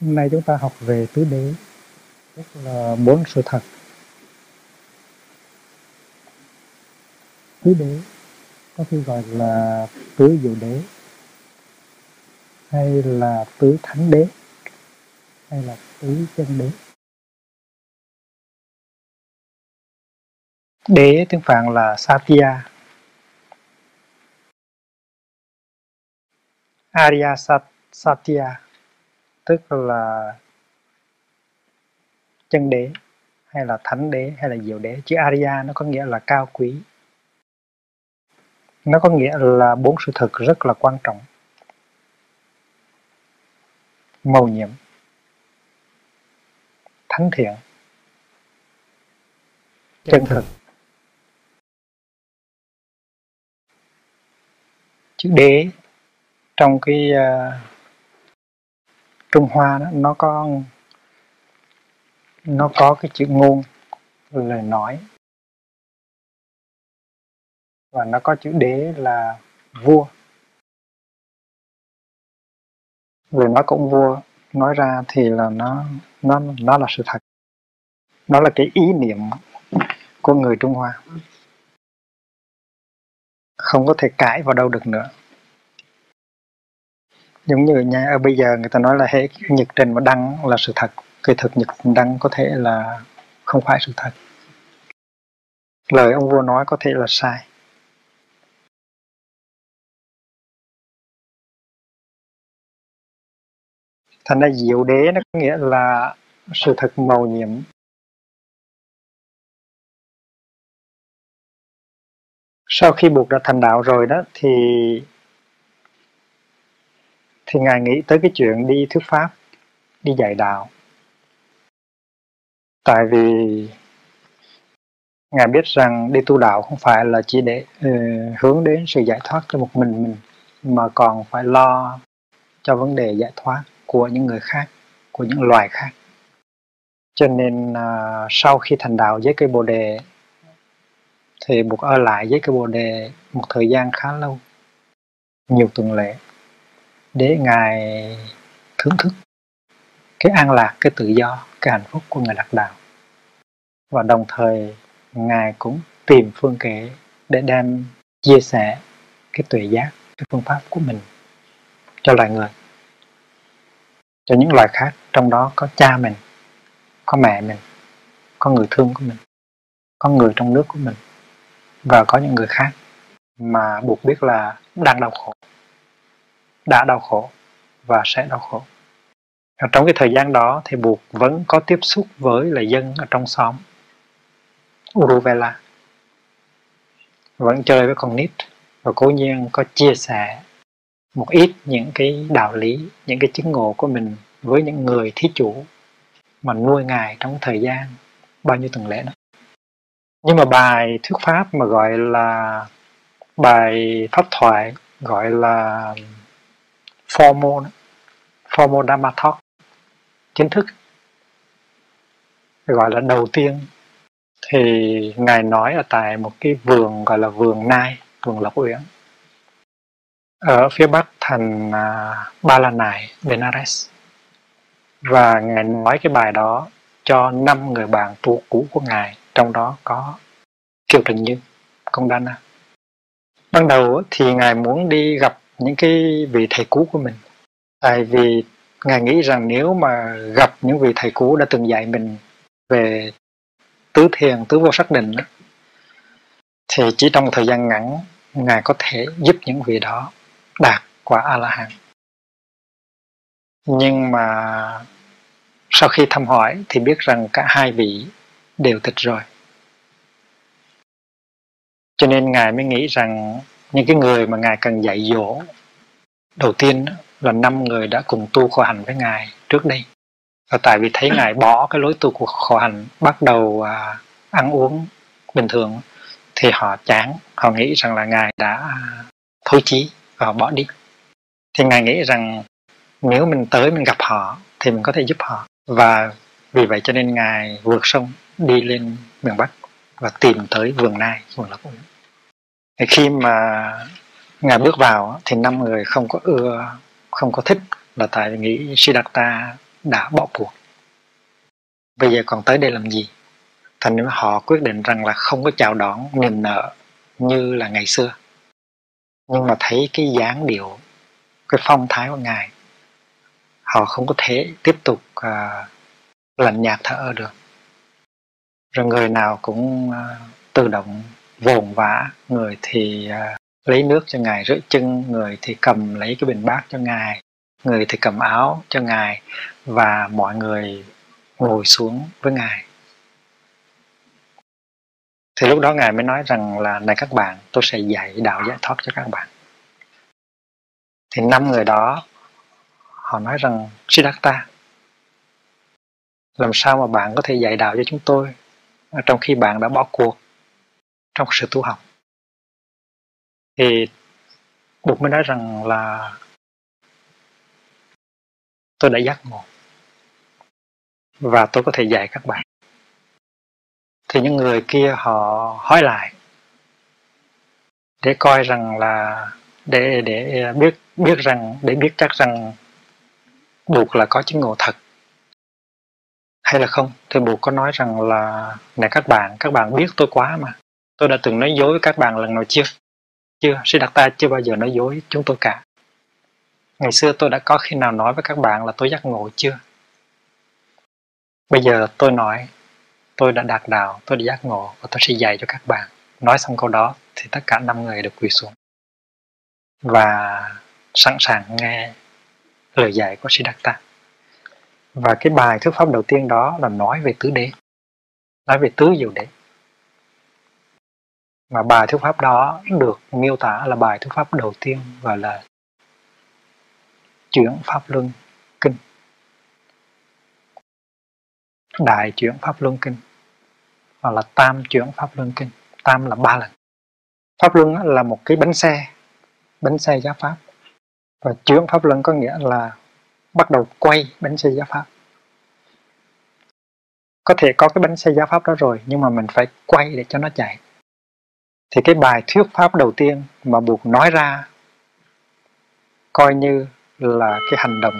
hôm nay chúng ta học về tứ đế tức là bốn sự thật. Tứ đế có khi gọi là tứ diệu đế, hay là tứ thánh đế, hay là tứ chân đế. Đế tiếng phạn là satya. Arya satya tức là chân đế hay là thánh đế hay là diệu đế chữ arya nó có nghĩa là cao quý. Nó có nghĩa là bốn sự thực rất là quan trọng. Màu nhiệm thánh thiện chân thực. chữ đế trong cái uh, Trung Hoa đó, nó có nó có cái chữ ngôn, lời nói. Và nó có chữ đế là vua. Lời nói cũng vua. Nói ra thì là nó nó nó là sự thật. Nó là cái ý niệm của người Trung Hoa. Không có thể cãi vào đâu được nữa giống như nha, ở bây giờ người ta nói là hệ nhật trình mà đăng là sự thật, kỳ thực nhật đăng có thể là không phải sự thật. Lời ông vua nói có thể là sai. Thành ra diệu đế nó có nghĩa là sự thật màu nhiệm. Sau khi buộc đã thành đạo rồi đó thì thì ngài nghĩ tới cái chuyện đi thuyết pháp đi dạy đạo. Tại vì ngài biết rằng đi tu đạo không phải là chỉ để uh, hướng đến sự giải thoát cho một mình mình mà còn phải lo cho vấn đề giải thoát của những người khác của những loài khác. Cho nên uh, sau khi thành đạo với cây bồ đề thì buộc ở lại với cây bồ đề một thời gian khá lâu nhiều tuần lễ để ngài thưởng thức cái an lạc, cái tự do, cái hạnh phúc của người lạc đạo. Và đồng thời, ngài cũng tìm phương kể để đem chia sẻ cái tuệ giác, cái phương pháp của mình cho loài người. Cho những loài khác, trong đó có cha mình, có mẹ mình, có người thương của mình, có người trong nước của mình, và có những người khác mà buộc biết là đang đau khổ đã đau khổ và sẽ đau khổ. Trong cái thời gian đó thì buộc vẫn có tiếp xúc với là dân ở trong xóm. Uruvela. Vẫn chơi với con nít và cố nhiên có chia sẻ một ít những cái đạo lý, những cái chứng ngộ của mình với những người thí chủ mà nuôi ngài trong thời gian bao nhiêu tuần lễ đó. Nhưng mà bài thuyết pháp mà gọi là, bài pháp thoại gọi là formal formal dharma talk. Chính thức. Gọi là đầu tiên. Thì ngài nói ở tại một cái vườn gọi là vườn nai, vườn lộc uyển. Ở phía bắc thành à, ba la nại, benares. Và ngài nói cái bài đó cho năm người bạn tu cũ của ngài, trong đó có kiều trần như, công đana ban đầu thì ngài muốn đi gặp những cái vị thầy cũ của mình. Tại vì ngài nghĩ rằng nếu mà gặp những vị thầy cũ đã từng dạy mình về tứ thiền, tứ vô sắc định thì chỉ trong thời gian ngắn, ngài có thể giúp những vị đó đạt quả a la hán nhưng mà sau khi thăm hỏi thì biết rằng cả hai vị đều tịch rồi. Cho nên ngài mới nghĩ rằng những cái người mà ngài cần dạy dỗ đầu tiên là năm người đã cùng tu khổ hành với ngài trước đây. Và tại vì thấy ngài bỏ cái lối tu của khổ hành bắt đầu à, ăn uống bình thường thì họ chán họ nghĩ rằng là ngài đã thối chí và họ bỏ đi. Thì ngài nghĩ rằng nếu mình tới mình gặp họ thì mình có thể giúp họ. Và vì vậy cho nên ngài vượt sông đi lên miền bắc và tìm tới vườn nai vườn lộc thì khi mà ngài bước vào thì năm người không có ưa không có thích là tại vì nghĩ Siddhartha đã bỏ cuộc. Bây giờ còn tới đây làm gì? Thành nên họ quyết định rằng là không có chào đón niềm nợ như là ngày xưa. Nhưng mà thấy cái dáng điệu cái phong thái của ngài họ không có thể tiếp tục à, uh, lạnh nhạt thở được. Rồi người nào cũng uh, tự động vồn vã, người thì à, lấy nước cho ngài, rửa chân, người thì cầm lấy cái bình bát cho ngài, người thì cầm áo cho ngài, và mọi người ngồi xuống với ngài. Thì lúc đó ngài mới nói rằng là, này các bạn, tôi sẽ dạy đạo giải thoát cho các bạn. Thì năm người đó, họ nói rằng, Siddhartha, làm sao mà bạn có thể dạy đạo cho chúng tôi, trong khi bạn đã bỏ cuộc? Trong sự tu học. Thì Bụt mới nói rằng là tôi đã giác ngộ và tôi có thể dạy các bạn. Thì những người kia họ hỏi lại để coi rằng là để để biết biết rằng, để biết chắc rằng buộc là có chứng ngộ thật hay là không. Thì buộc có nói rằng là, này các bạn các bạn biết tôi quá mà tôi đã từng nói dối với các bạn lần nào chưa? Chưa Siddhartha chưa bao giờ nói dối chúng tôi cả. Ngày xưa tôi đã có khi nào nói với các bạn là tôi giác ngộ chưa? Bây giờ tôi nói, tôi đã đạt đạo, tôi đã giác ngộ và tôi sẽ dạy cho các bạn. Nói xong câu đó thì tất cả năm người được quỳ xuống và sẵn sàng nghe lời dạy của Siddhartha và cái bài thuyết pháp đầu tiên đó là nói về tứ đế. Nói về tứ diệu đế mà bài thuyết pháp đó được miêu tả là bài thuyết pháp đầu tiên gọi là chuyển pháp luân kinh. Đại chuyển pháp luân kinh, hoặc là tam chuyển pháp luân kinh. Tam là ba lần. Pháp luân là một cái bánh xe bánh xe giá pháp. Và chuyển pháp luân có nghĩa là bắt đầu quay bánh xe giá pháp. Có thể có cái bánh xe giá pháp đó rồi, nhưng mà mình phải quay để cho nó chạy thì cái bài thuyết pháp đầu tiên mà buộc nói ra coi như là cái hành động.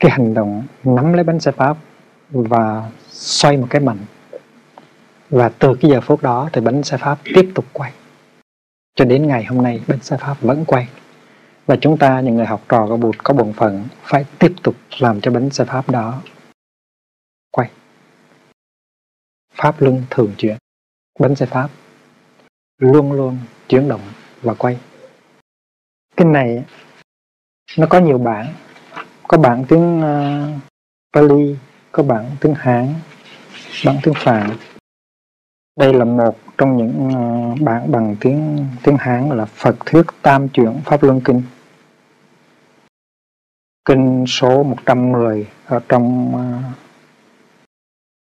Cái hành động nắm lấy bánh xe pháp và xoay một cái mạnh và từ cái giờ phút đó thì bánh xe pháp tiếp tục quay cho đến ngày hôm nay bánh xe pháp vẫn quay. Và chúng ta những người học trò của bụt có bổn phận phải tiếp tục làm cho bánh xe pháp đó quay. Pháp luân thường chuyển. Bánh xe pháp luôn luôn chuyển động và quay. Cái này nó có nhiều bản có bản tiếng uh, Pali có bản tiếng Hán bản tiếng Phạn đây là một trong những ờ, bản bằng tiếng tiếng Hán là Phật thuyết Tam chuyển Pháp Luân Kinh kinh số 110 ở trong ờ,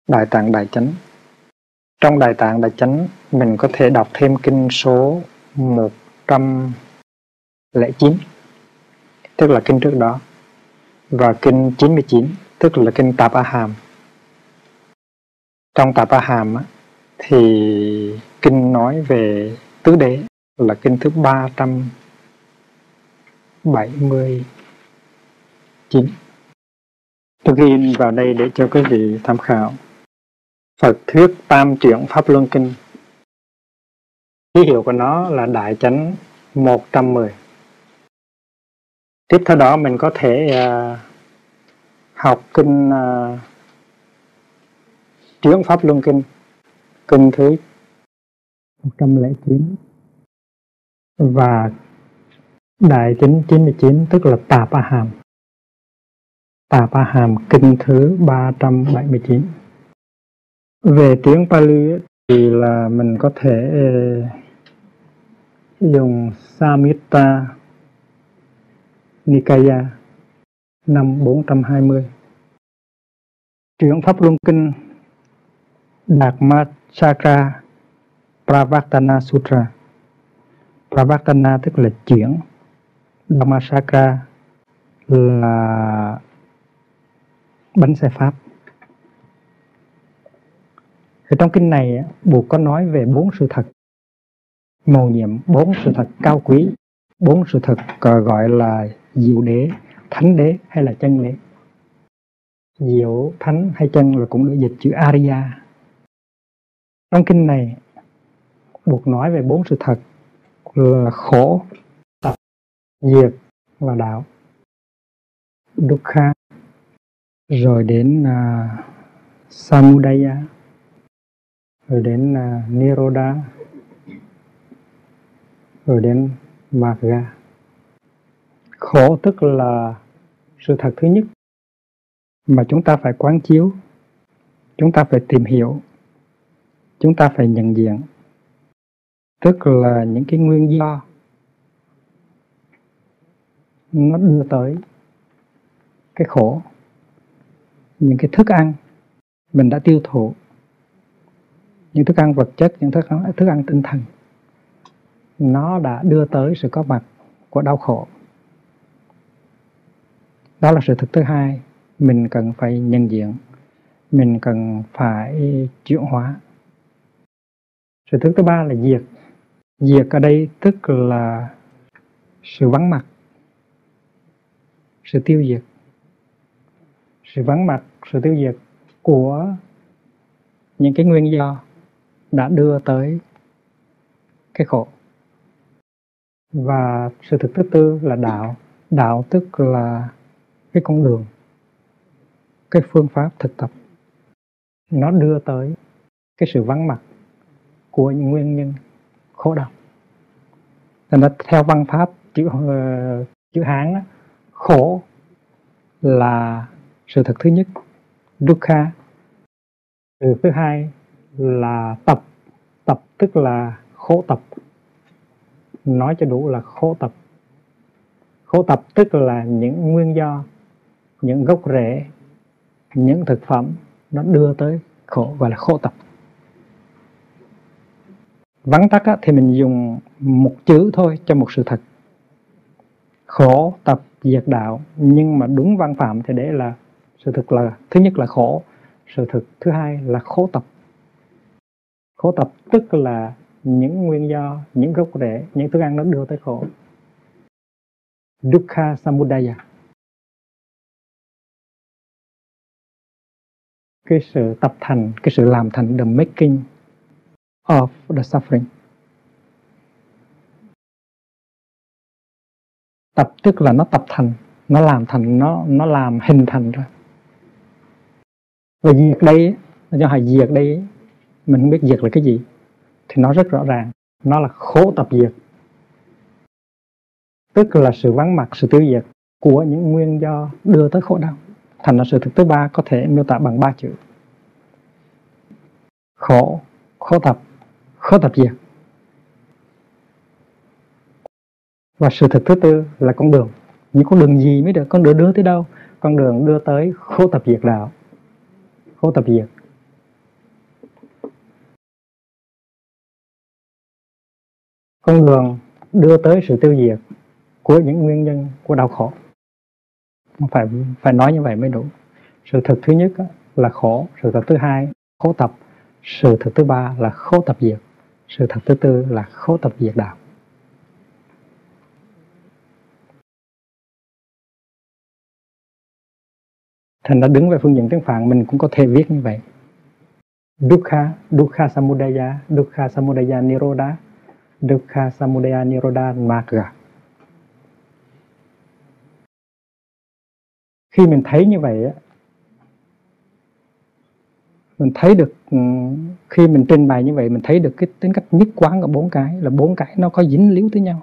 Đại Tạng Đại Chánh trong Đại Tạng Đại Chánh mình có thể đọc thêm kinh số 109 tức là kinh trước đó và kinh 99 tức là kinh Tạp A Hàm. Trong Tạp A Hàm á, thì kinh nói về tứ đế là kinh thứ 379. Tôi ghi vào đây để cho quý vị tham khảo. Phật thuyết Tam chuyển Pháp Luân Kinh. Ký hiệu của nó là Đại Chánh 110 tiếp theo đó mình có thể uh, học kinh à, uh, chuyển pháp luân kinh kinh thứ 109 và đại chính 99 tức là tạp a hàm. Tạp a hàm kinh thứ 379 về tiếng Pali thì là mình có thể ờ, dùng Samhita Nikaya năm 420 Chuyển Pháp Luân Kinh Đạt Ma Chakra Pravartana Sutra. Pravartana tức là chuyển. Dhamma Chakra là bánh xe Pháp. Thì trong kinh này buộc có nói về bốn sự thật mầu nhiệm, bốn sự thật cao quý, bốn sự thật ờ, gọi là diệu đế, thánh đế hay là chân đế. Diệu, thánh hay chân là cũng được dịch chữ Arya trong kinh này buộc nói về bốn sự thật là khổ tập diệt và đạo. Dukkha rồi đến uh, samudaya rồi đến à, uh, niroda rồi đến magga. Khổ tức là sự thật thứ nhất mà chúng ta phải quán chiếu chúng ta phải tìm hiểu chúng ta phải nhận diện tức là những cái nguyên do nó đưa tới cái khổ những cái thức ăn mình đã tiêu thụ những thức ăn vật chất những thức ăn, thức ăn tinh thần nó đã đưa tới sự có mặt của đau khổ. Đó là sự thực thứ hai mình cần phải nhận diện mình cần phải chuyển hóa sự thức thứ ba là diệt. Diệt ở đây tức là sự vắng mặt, sự tiêu diệt. Sự vắng mặt, sự tiêu diệt của những cái nguyên do đã đưa tới cái khổ. Và sự thực thứ tư là đạo. Đạo tức là cái con đường, cái phương pháp thực tập. Nó đưa tới cái sự vắng mặt của những nguyên nhân khổ đau. Nên nó theo văn pháp chữ uh, chữ hán đó, khổ là sự thật thứ nhất dukkha. Từ thứ hai là tập tập tức là khổ tập. Nói cho đủ là khổ tập. Khổ tập tức là những nguyên do những gốc rễ những thực phẩm nó đưa tới khổ gọi là khổ tập vắn tắt á, thì mình dùng một chữ thôi cho một sự thật. Khổ tập diệt đạo. Nhưng mà đúng văn phạm thì để là sự thực là thứ nhất là khổ sự thực thứ hai là khổ tập. Khổ tập tức là những nguyên do những gốc rễ những thức ăn nó đưa tới khổ. Dukkha samudaya. Cái sự tập thành cái sự làm thành the making of the suffering. Tập tức là nó tập thành, nó làm thành, nó nó làm hình thành ra. Và diệt đây do hỏi diệt đây mình không biết diệt là cái gì. Thì nó rất rõ ràng, nó là khổ tập diệt. Tức là sự vắng mặt, sự tiêu diệt của những nguyên do đưa tới khổ đau. Thành ra sự thực thứ ba có thể miêu tả bằng ba chữ. Khổ khổ tập khó tập diệt à? và sự thật thứ tư là con đường. Những con đường gì mới được con đường đưa tới đâu? Con đường đưa tới khổ tập diệt đạo. Khổ tập diệt. Con đường đưa tới sự tiêu diệt của những nguyên nhân của đau khổ. Phải phải nói như vậy mới đủ. Sự thật thứ nhất là khổ. Sự thật thứ hai, khổ tập. Sự thật thứ ba là khổ tập diệt sự thật thứ tư là khổ tập diệt đạo. Thành đã đứng về phương diện tiếng phạn, mình cũng có thể viết như vậy. Dukkha dukkha samudaya dukkha samudaya niroda dukkha samudaya niroda magga. Khi mình thấy như vậy á mình thấy được ừ, khi mình trình bày như vậy, mình thấy được cái tính cách nhất quán của bốn cái, là bốn cái nó có dính líu tới nhau.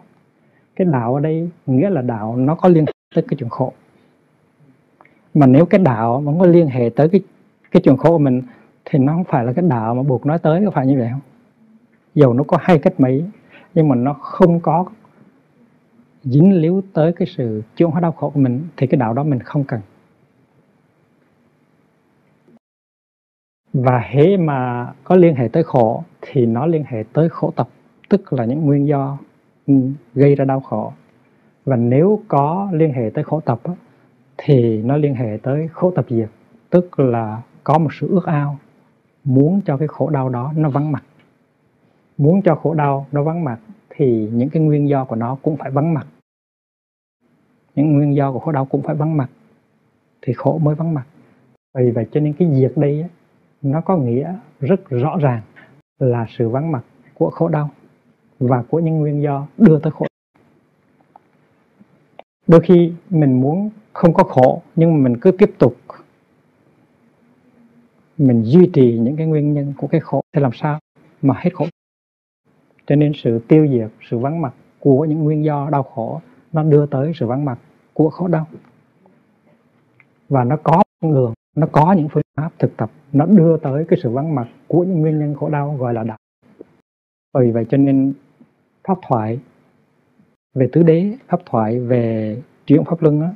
Cái đạo ở đây nghĩa là đạo nó có liên hệ tới cái chuyện khổ. Mà nếu cái đạo mà có liên hệ tới cái cái chuyện khổ của mình, thì nó không phải là cái đạo mà buộc nói tới, có phải như vậy không? Dầu nó có hay cách mấy, nhưng mà nó không có dính líu tới cái sự chuyển hóa đau khổ của mình, thì cái đạo đó mình không cần. Và hễ mà có liên hệ tới khổ thì nó liên hệ tới khổ tập, tức là những nguyên do ừ, gây ra đau khổ. Và nếu có liên hệ tới khổ tập thì nó liên hệ tới khổ tập diệt, tức là có một sự ước ao, muốn cho cái khổ đau đó nó vắng mặt. Muốn cho khổ đau nó vắng mặt thì những cái nguyên do của nó cũng phải vắng mặt. Những nguyên do của khổ đau cũng phải vắng mặt thì khổ mới vắng mặt. Vì vậy cho nên cái diệt đây nó có nghĩa rất rõ ràng là sự vắng mặt của khổ đau và của những nguyên do đưa tới khổ. Đôi khi mình muốn không có khổ, nhưng mà mình cứ tiếp tục mình duy trì những cái nguyên nhân của cái khổ thì làm sao mà hết khổ? Cho nên sự tiêu diệt, sự vắng mặt của những nguyên do đau khổ, nó đưa tới sự vắng mặt của khổ đau. Và nó có con đường nó có những phương pháp thực tập nó đưa tới cái sự vắng mặt của những nguyên nhân khổ đau gọi là đạo. Bởi vậy cho nên pháp thoại về tứ đế pháp thoại về chuyển pháp luân đó,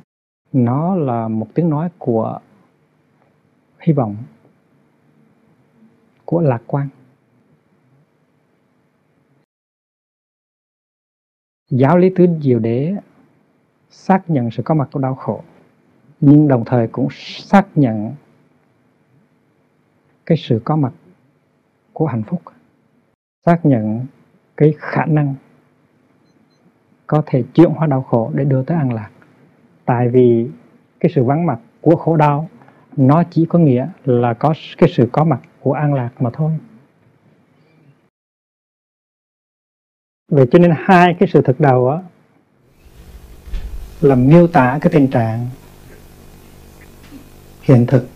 nó là một tiếng nói của hy vọng của lạc quan. Giáo lý tứ diệu đế xác nhận sự có mặt của đau khổ nhưng đồng thời cũng xác nhận cái sự có mặt của hạnh phúc. Xác nhận cái khả năng có thể chuyển hóa đau khổ để đưa tới an lạc. Tại vì cái sự vắng mặt của khổ đau, nó chỉ có nghĩa là có cái sự có mặt của an lạc mà thôi. Vậy cho nên hai cái sự thực đầu á, là miêu tả cái tình trạng hiện thực.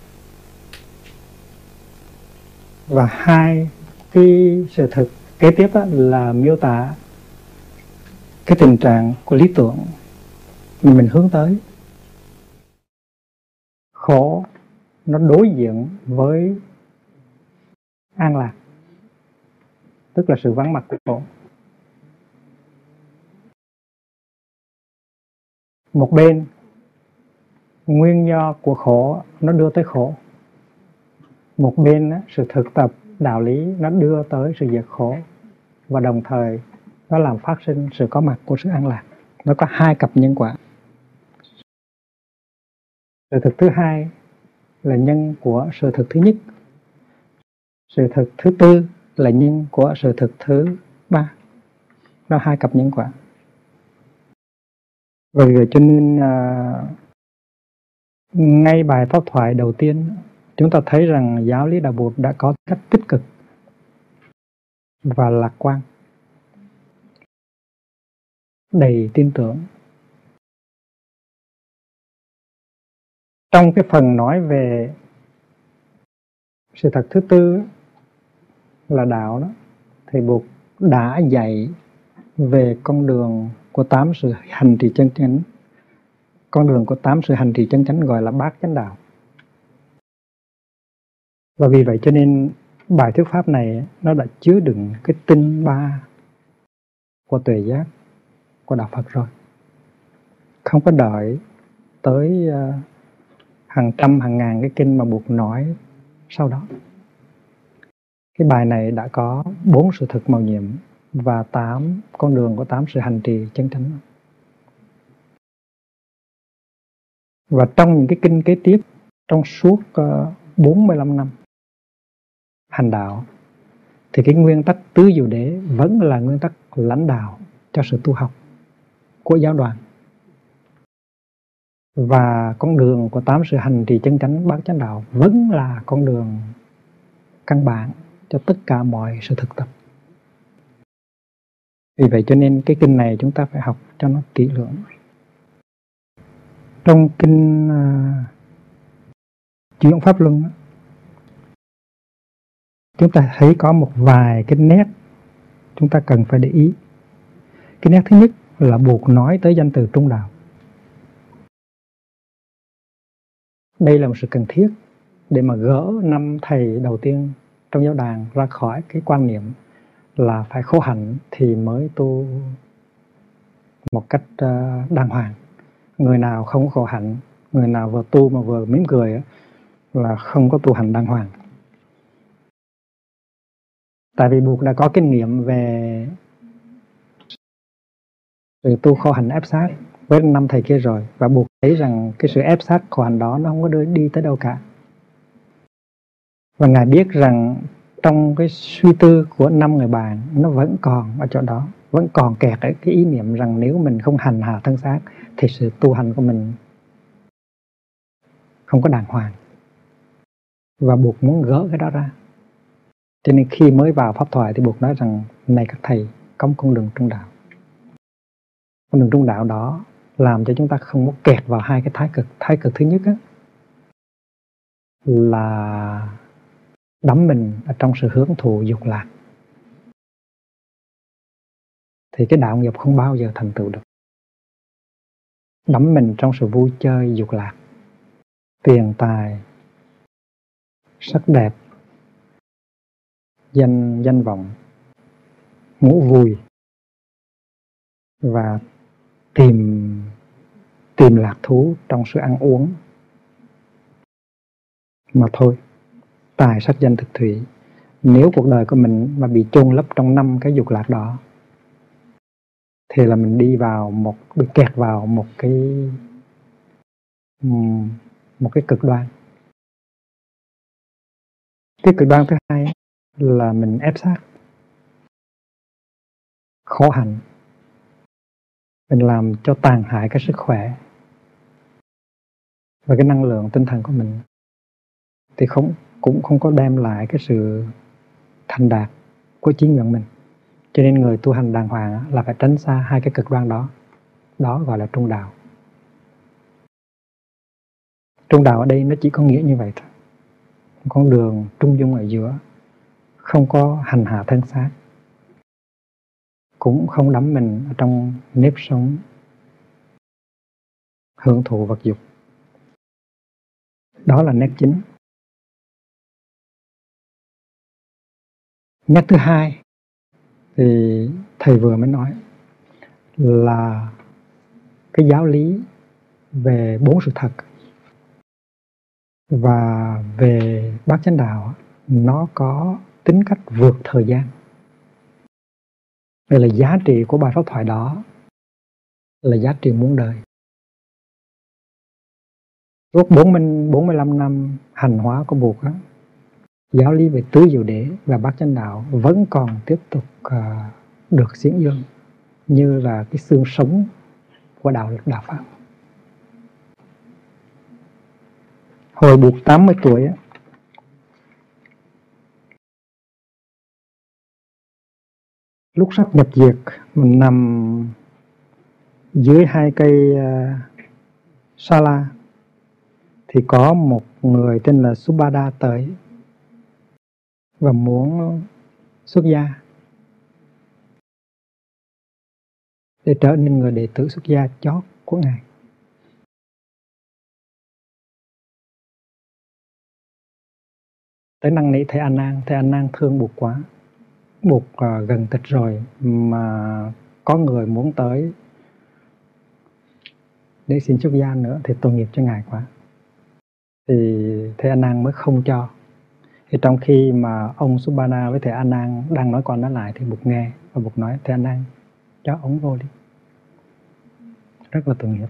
Và hai cái sự thực kế tiếp đó là miêu tả cái tình trạng của lý tưởng mà mình hướng tới. Khổ nó đối diện với an lạc, tức là sự vắng mặt của khổ. Một bên nguyên do của khổ nó đưa tới khổ. Một bên sự thực tập đạo lý nó đưa tới sự diệt khổ và đồng thời nó làm phát sinh sự có mặt của sự an lạc. Nó có hai cặp nhân quả. Sự thực thứ hai là nhân của sự thực thứ nhất. Sự thực thứ tư là nhân của sự thực thứ ba. Nó hai cặp nhân quả. Vì vậy cho nên uh, ngay bài pháp thoại đầu tiên, chúng ta thấy rằng giáo lý đạo bụt đã có cách tích cực và lạc quan, đầy tin tưởng. Trong cái phần nói về sự thật thứ tư là đạo đó thì buộc đã dạy về con đường của tám sự hành trì chân chánh con đường của tám sự hành trì chân chánh gọi là bát chánh đạo. Và vì vậy cho nên bài thuyết pháp này, nó đã chứa đựng cái tinh ba của tuệ giác, của đạo Phật rồi. Không có đợi tới ờ, hàng trăm, hàng ngàn cái kinh mà buộc nói sau đó. Cái bài này đã có bốn sự thực màu nhiệm và tám con đường của tám sự hành trì chân chánh. Và trong những cái kinh kế tiếp trong suốt ờ, uh, 45 năm hành đạo thì cái nguyên tắc tứ diệu đế vẫn là nguyên tắc lãnh đạo cho sự tu học của giáo đoàn. Và con đường của tám sự hành trì chân chánh bát chánh đạo vẫn là con đường căn bản cho tất cả mọi sự thực tập. Vì vậy cho nên cái kinh này chúng ta phải học cho nó kỹ lưỡng trong kinh à, chuyển pháp luân chúng ta thấy có một vài cái nét chúng ta cần phải để ý. Cái nét thứ nhất là buộc nói tới danh từ trung đạo. Đây là một sự cần thiết để mà gỡ năm thầy đầu tiên trong giáo đàn ra khỏi cái quan niệm là phải khổ hạnh thì mới tu một cách à, đàng hoàng người nào không khổ hạnh, người nào vừa tu mà vừa mỉm cười là không có tu hành đàng hoàng. Tại vì buộc đã có kinh nghiệm về sự tu khổ hạnh ép sát với năm thầy kia rồi, và buộc thấy rằng cái sự ép sát khổ hạnh đó nó không có đi tới đâu cả. Và ngài biết rằng trong cái suy tư của năm người bạn, nó vẫn còn ở chỗ đó vẫn còn kẹt ở cái ý niệm rằng nếu mình không hành hạ thân xác thì sự tu hành của mình không có đàng hoàng. Và buộc muốn gỡ cái đó ra. Cho nên khi mới vào pháp thoại thì buộc nói rằng này các thầy có một con đường trung đạo. Con đường trung đạo đó làm cho chúng ta không có kẹt vào hai cái thái cực. Thái cực thứ nhất á, là đắm mình ở trong sự hướng thụ dục lạc thì cái đạo nghiệp không bao giờ thành tựu được. Đắm mình trong sự vui chơi, dục lạc, tiền tài, sắc đẹp, danh danh vọng ngủ vui và tìm tìm lạc thú trong sự ăn uống. Mà thôi, tài sắc danh thực thủy, nếu cuộc đời của mình mà bị chôn lấp trong năm cái dục lạc đó thì là mình đi vào một, bị kẹt vào một cái một cái cực đoan. Cái cực đoan thứ hai là mình ép sát. Khổ hạnh mình làm cho tàn hại cái sức khỏe và cái năng lượng tinh thần của mình thì không, cũng không có đem lại cái sự thành đạt của chính nguyện mình cho nên người tu hành đàng hoàng là phải tránh xa hai cái cực đoan đó. Đó gọi là trung đạo. Trung đạo ở đây nó chỉ có nghĩa như vậy thôi. Con đường trung dung ở giữa. Không có hành hạ thân xác. Cũng không đắm mình ở trong nếp sống. Hưởng thụ vật dục. Đó là nét chính. Nét thứ hai thì thầy vừa mới nói là cái giáo lý về bốn sự thật và về bát chánh đạo nó có tính cách vượt thời gian. Đây là giá trị của bài pháp thoại đó là giá trị muôn đời. Suốt 40, 45 năm hành hóa của Bụt đó giáo lý về tứ diệu đế và bát chánh đạo vẫn còn tiếp tục uh, được diễn dương như là cái xương sống của đạo lực đạo pháp. Hồi buộc 80 tuổi á, lúc sắp nhập diệt mình nằm dưới hai cây uh, sala thì có một người tên là Subhada tới và muốn xuất gia. Để trở nên người đệ tử xuất gia chót của ngài. Tới năng nỉ thầy An an thầy An an thương buộc quá. Buộc uh, gần tịch rồi mà có người muốn tới để xin xuất gia nữa thì tội nghiệp cho ngài quá. Thì thầy An an mới không cho thì trong khi mà ông Subhana với thầy An Nan đang nói con nói lại thì Bụt nghe và Bụt nói thầy An Nan cho ống vô đi. Rất là tội nghiệp.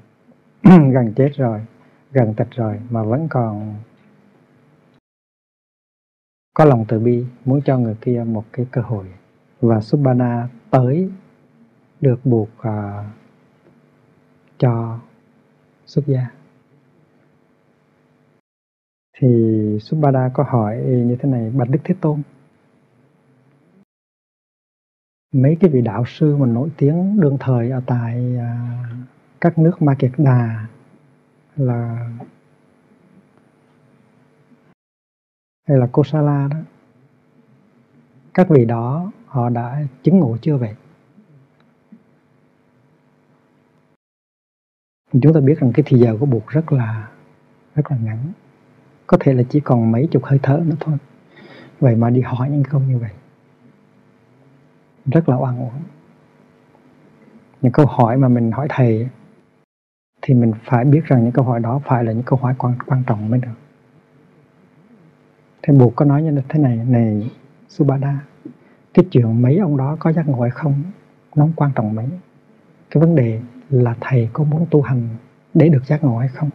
Gần chết rồi gần tịch rồi mà vẫn còn có lòng từ bi muốn cho người kia một cái cơ hội. Và Subhana tới được buộc uh, à, cho xuất gia thì Subhada có hỏi như thế này, bạch Đức Thế Tôn, mấy cái vị đạo sư mà nổi tiếng đương thời ở tại à, các nước Ma Kiệt Đà là, hay là Kosala đó, các vị đó họ đã chứng ngộ chưa vậy? Chúng ta biết rằng cái thì giờ của Bụt rất là rất là ngắn có thể là chỉ còn mấy chục hơi thở nữa thôi. Vậy mà đi hỏi những câu như vậy, rất là oan uổng. Những câu hỏi mà mình hỏi thầy thì mình phải biết rằng những câu hỏi đó phải là những câu hỏi quan quan trọng mới được. Thế buộc có nói như thế này này, Subhada, cái chuyện mấy ông đó có giác ngộ hay không, nó không quan trọng mấy. Cái vấn đề là thầy có muốn tu hành để được giác ngộ hay không?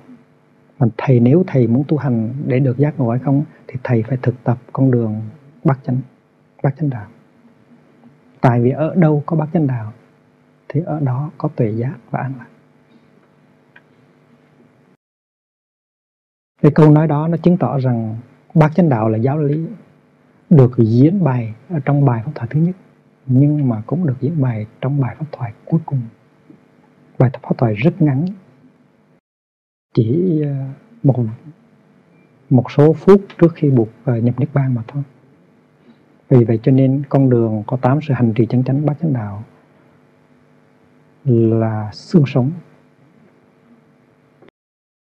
Mà thầy nếu thầy muốn tu hành để được giác ngộ hay không, thì thầy phải thực tập con đường bát chánh bát chánh đạo. Tại vì ở đâu có bát chánh đạo, thì ở đó có tuệ giác và an lạc. Cái câu nói đó nó chứng tỏ rằng bát chánh đạo là giáo lý được diễn bày ở trong bài pháp thoại thứ nhất, nhưng mà cũng được diễn bày trong bài pháp thoại cuối cùng. Bài pháp thoại rất ngắn chỉ ờ, một một số phút trước khi buộc ờ, nhập niết bàn mà thôi vì vậy cho nên con đường có tám sự hành trì chân chánh bát chánh đạo là xương sống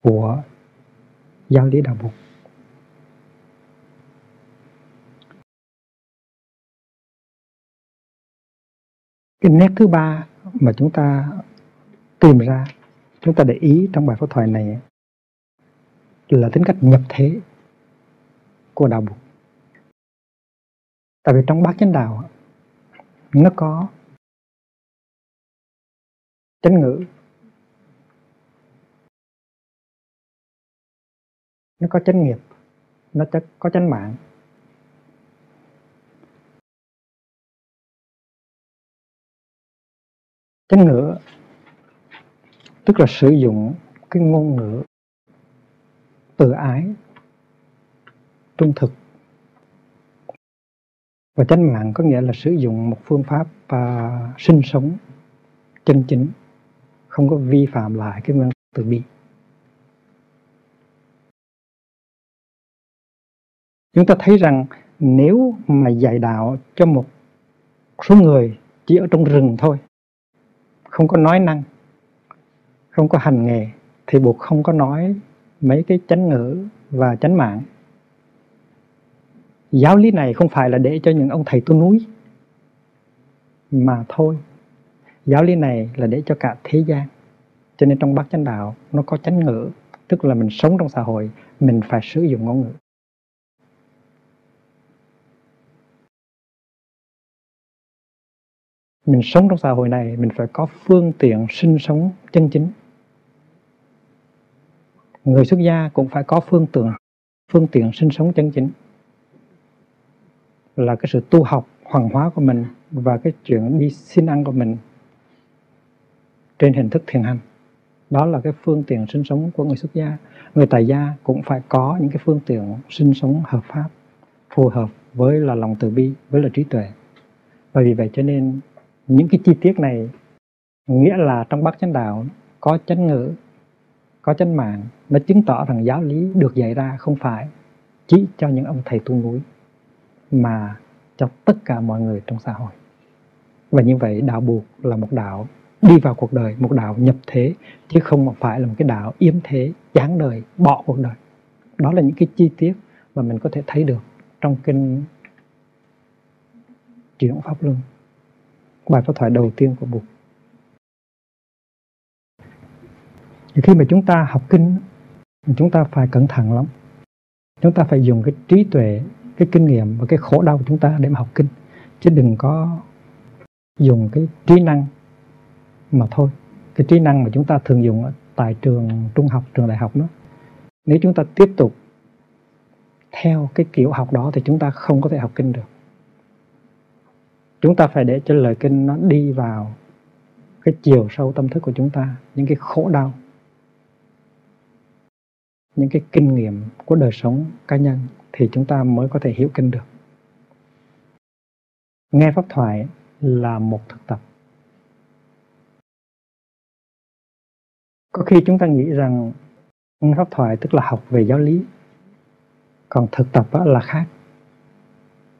của giáo lý đạo Phật. Cái nét thứ ba mà chúng ta tìm ra, chúng ta để ý trong bài pháp thoại này là tính cách nhập thế của đạo Phật. Tại vì trong bát chánh đạo, nó có chánh ngữ, nó có chánh nghiệp, nó có chánh mạng chánh ngữ tức là sử dụng cái ngôn ngữ từ ái trung thực. Và chánh mạng có nghĩa là sử dụng một phương pháp uh, sinh sống chân chính không có vi phạm lại cái nguyên từ bi. Chúng ta thấy rằng nếu mà dạy đạo cho một số người chỉ ở trong rừng thôi không có nói năng không có hành nghề thì buộc không có nói mấy cái chánh ngữ và chánh mạng. Giáo lý này không phải là để cho những ông thầy tu núi mà thôi. Giáo lý này là để cho cả thế gian. Cho nên trong bát chánh đạo, nó có chánh ngữ, tức là mình sống trong xã hội, mình phải sử dụng ngôn ngữ. Mình sống trong xã hội này, mình phải có phương tiện sinh sống chân chính người xuất gia cũng phải có phương tiện phương tiện sinh sống chân chính. Là cái sự tu học hoàng hóa của mình và cái chuyện đi xin ăn của mình trên hình thức thiền hành. Đó là cái phương tiện sinh sống của người xuất gia. Người tại gia cũng phải có những cái phương tiện sinh sống hợp pháp, phù hợp với là lòng từ bi, với là trí tuệ. Và vì vậy cho nên những cái chi tiết này nghĩa là trong bát chánh đạo có chánh ngữ có chánh mạng nó chứng tỏ rằng giáo lý được dạy ra không phải chỉ cho những ông thầy tu núi, mà cho tất cả mọi người trong xã hội và như vậy đạo buộc là một đạo đi vào cuộc đời, một đạo nhập thế, chứ không phải là một cái đạo yếm thế chán đời, bỏ cuộc đời đó là những cái chi tiết mà mình có thể thấy được trong kinh chuyển pháp luân, bài pháp thoại đầu tiên của Bụt. Thì khi mà chúng ta học kinh, chúng ta phải cẩn thận lắm. Chúng ta phải dùng cái trí tuệ, cái kinh nghiệm và cái khổ đau của chúng ta để mà học kinh. Chứ đừng có dùng cái trí năng mà thôi. Cái trí năng mà chúng ta thường dùng ở tại trường trung học, trường đại học đó. Nếu chúng ta tiếp tục theo cái kiểu học đó thì chúng ta không có thể học kinh được chúng ta phải để cho lời kinh nó đi vào cái chiều sâu tâm thức của chúng ta những cái khổ đau những cái kinh nghiệm của đời sống cá nhân thì chúng ta mới có thể hiểu kinh được. Nghe pháp thoại là một thực tập. Có khi chúng ta nghĩ rằng nghe pháp thoại tức là học về giáo lý, còn thực tập là khác.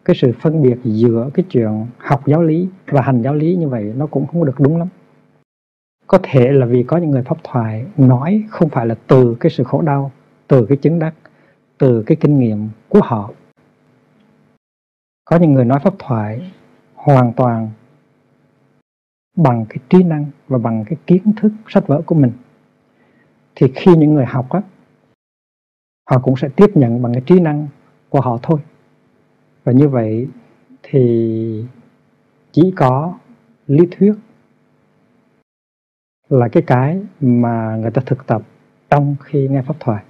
Cái sự phân biệt giữa cái chuyện học giáo lý và hành giáo lý như vậy nó cũng không được đúng lắm. Có thể là vì có những người pháp thoại nói không phải là từ cái sự khổ đau từ cái chứng đắc, từ cái kinh nghiệm của họ. Có những người nói pháp thoại hoàn toàn bằng cái trí năng và bằng cái kiến thức sách vở của mình. Thì khi những người học á, họ cũng sẽ tiếp nhận bằng cái trí năng của họ thôi. Và như vậy thì chỉ có lý thuyết là cái cái mà người ta thực tập trong khi nghe pháp thoại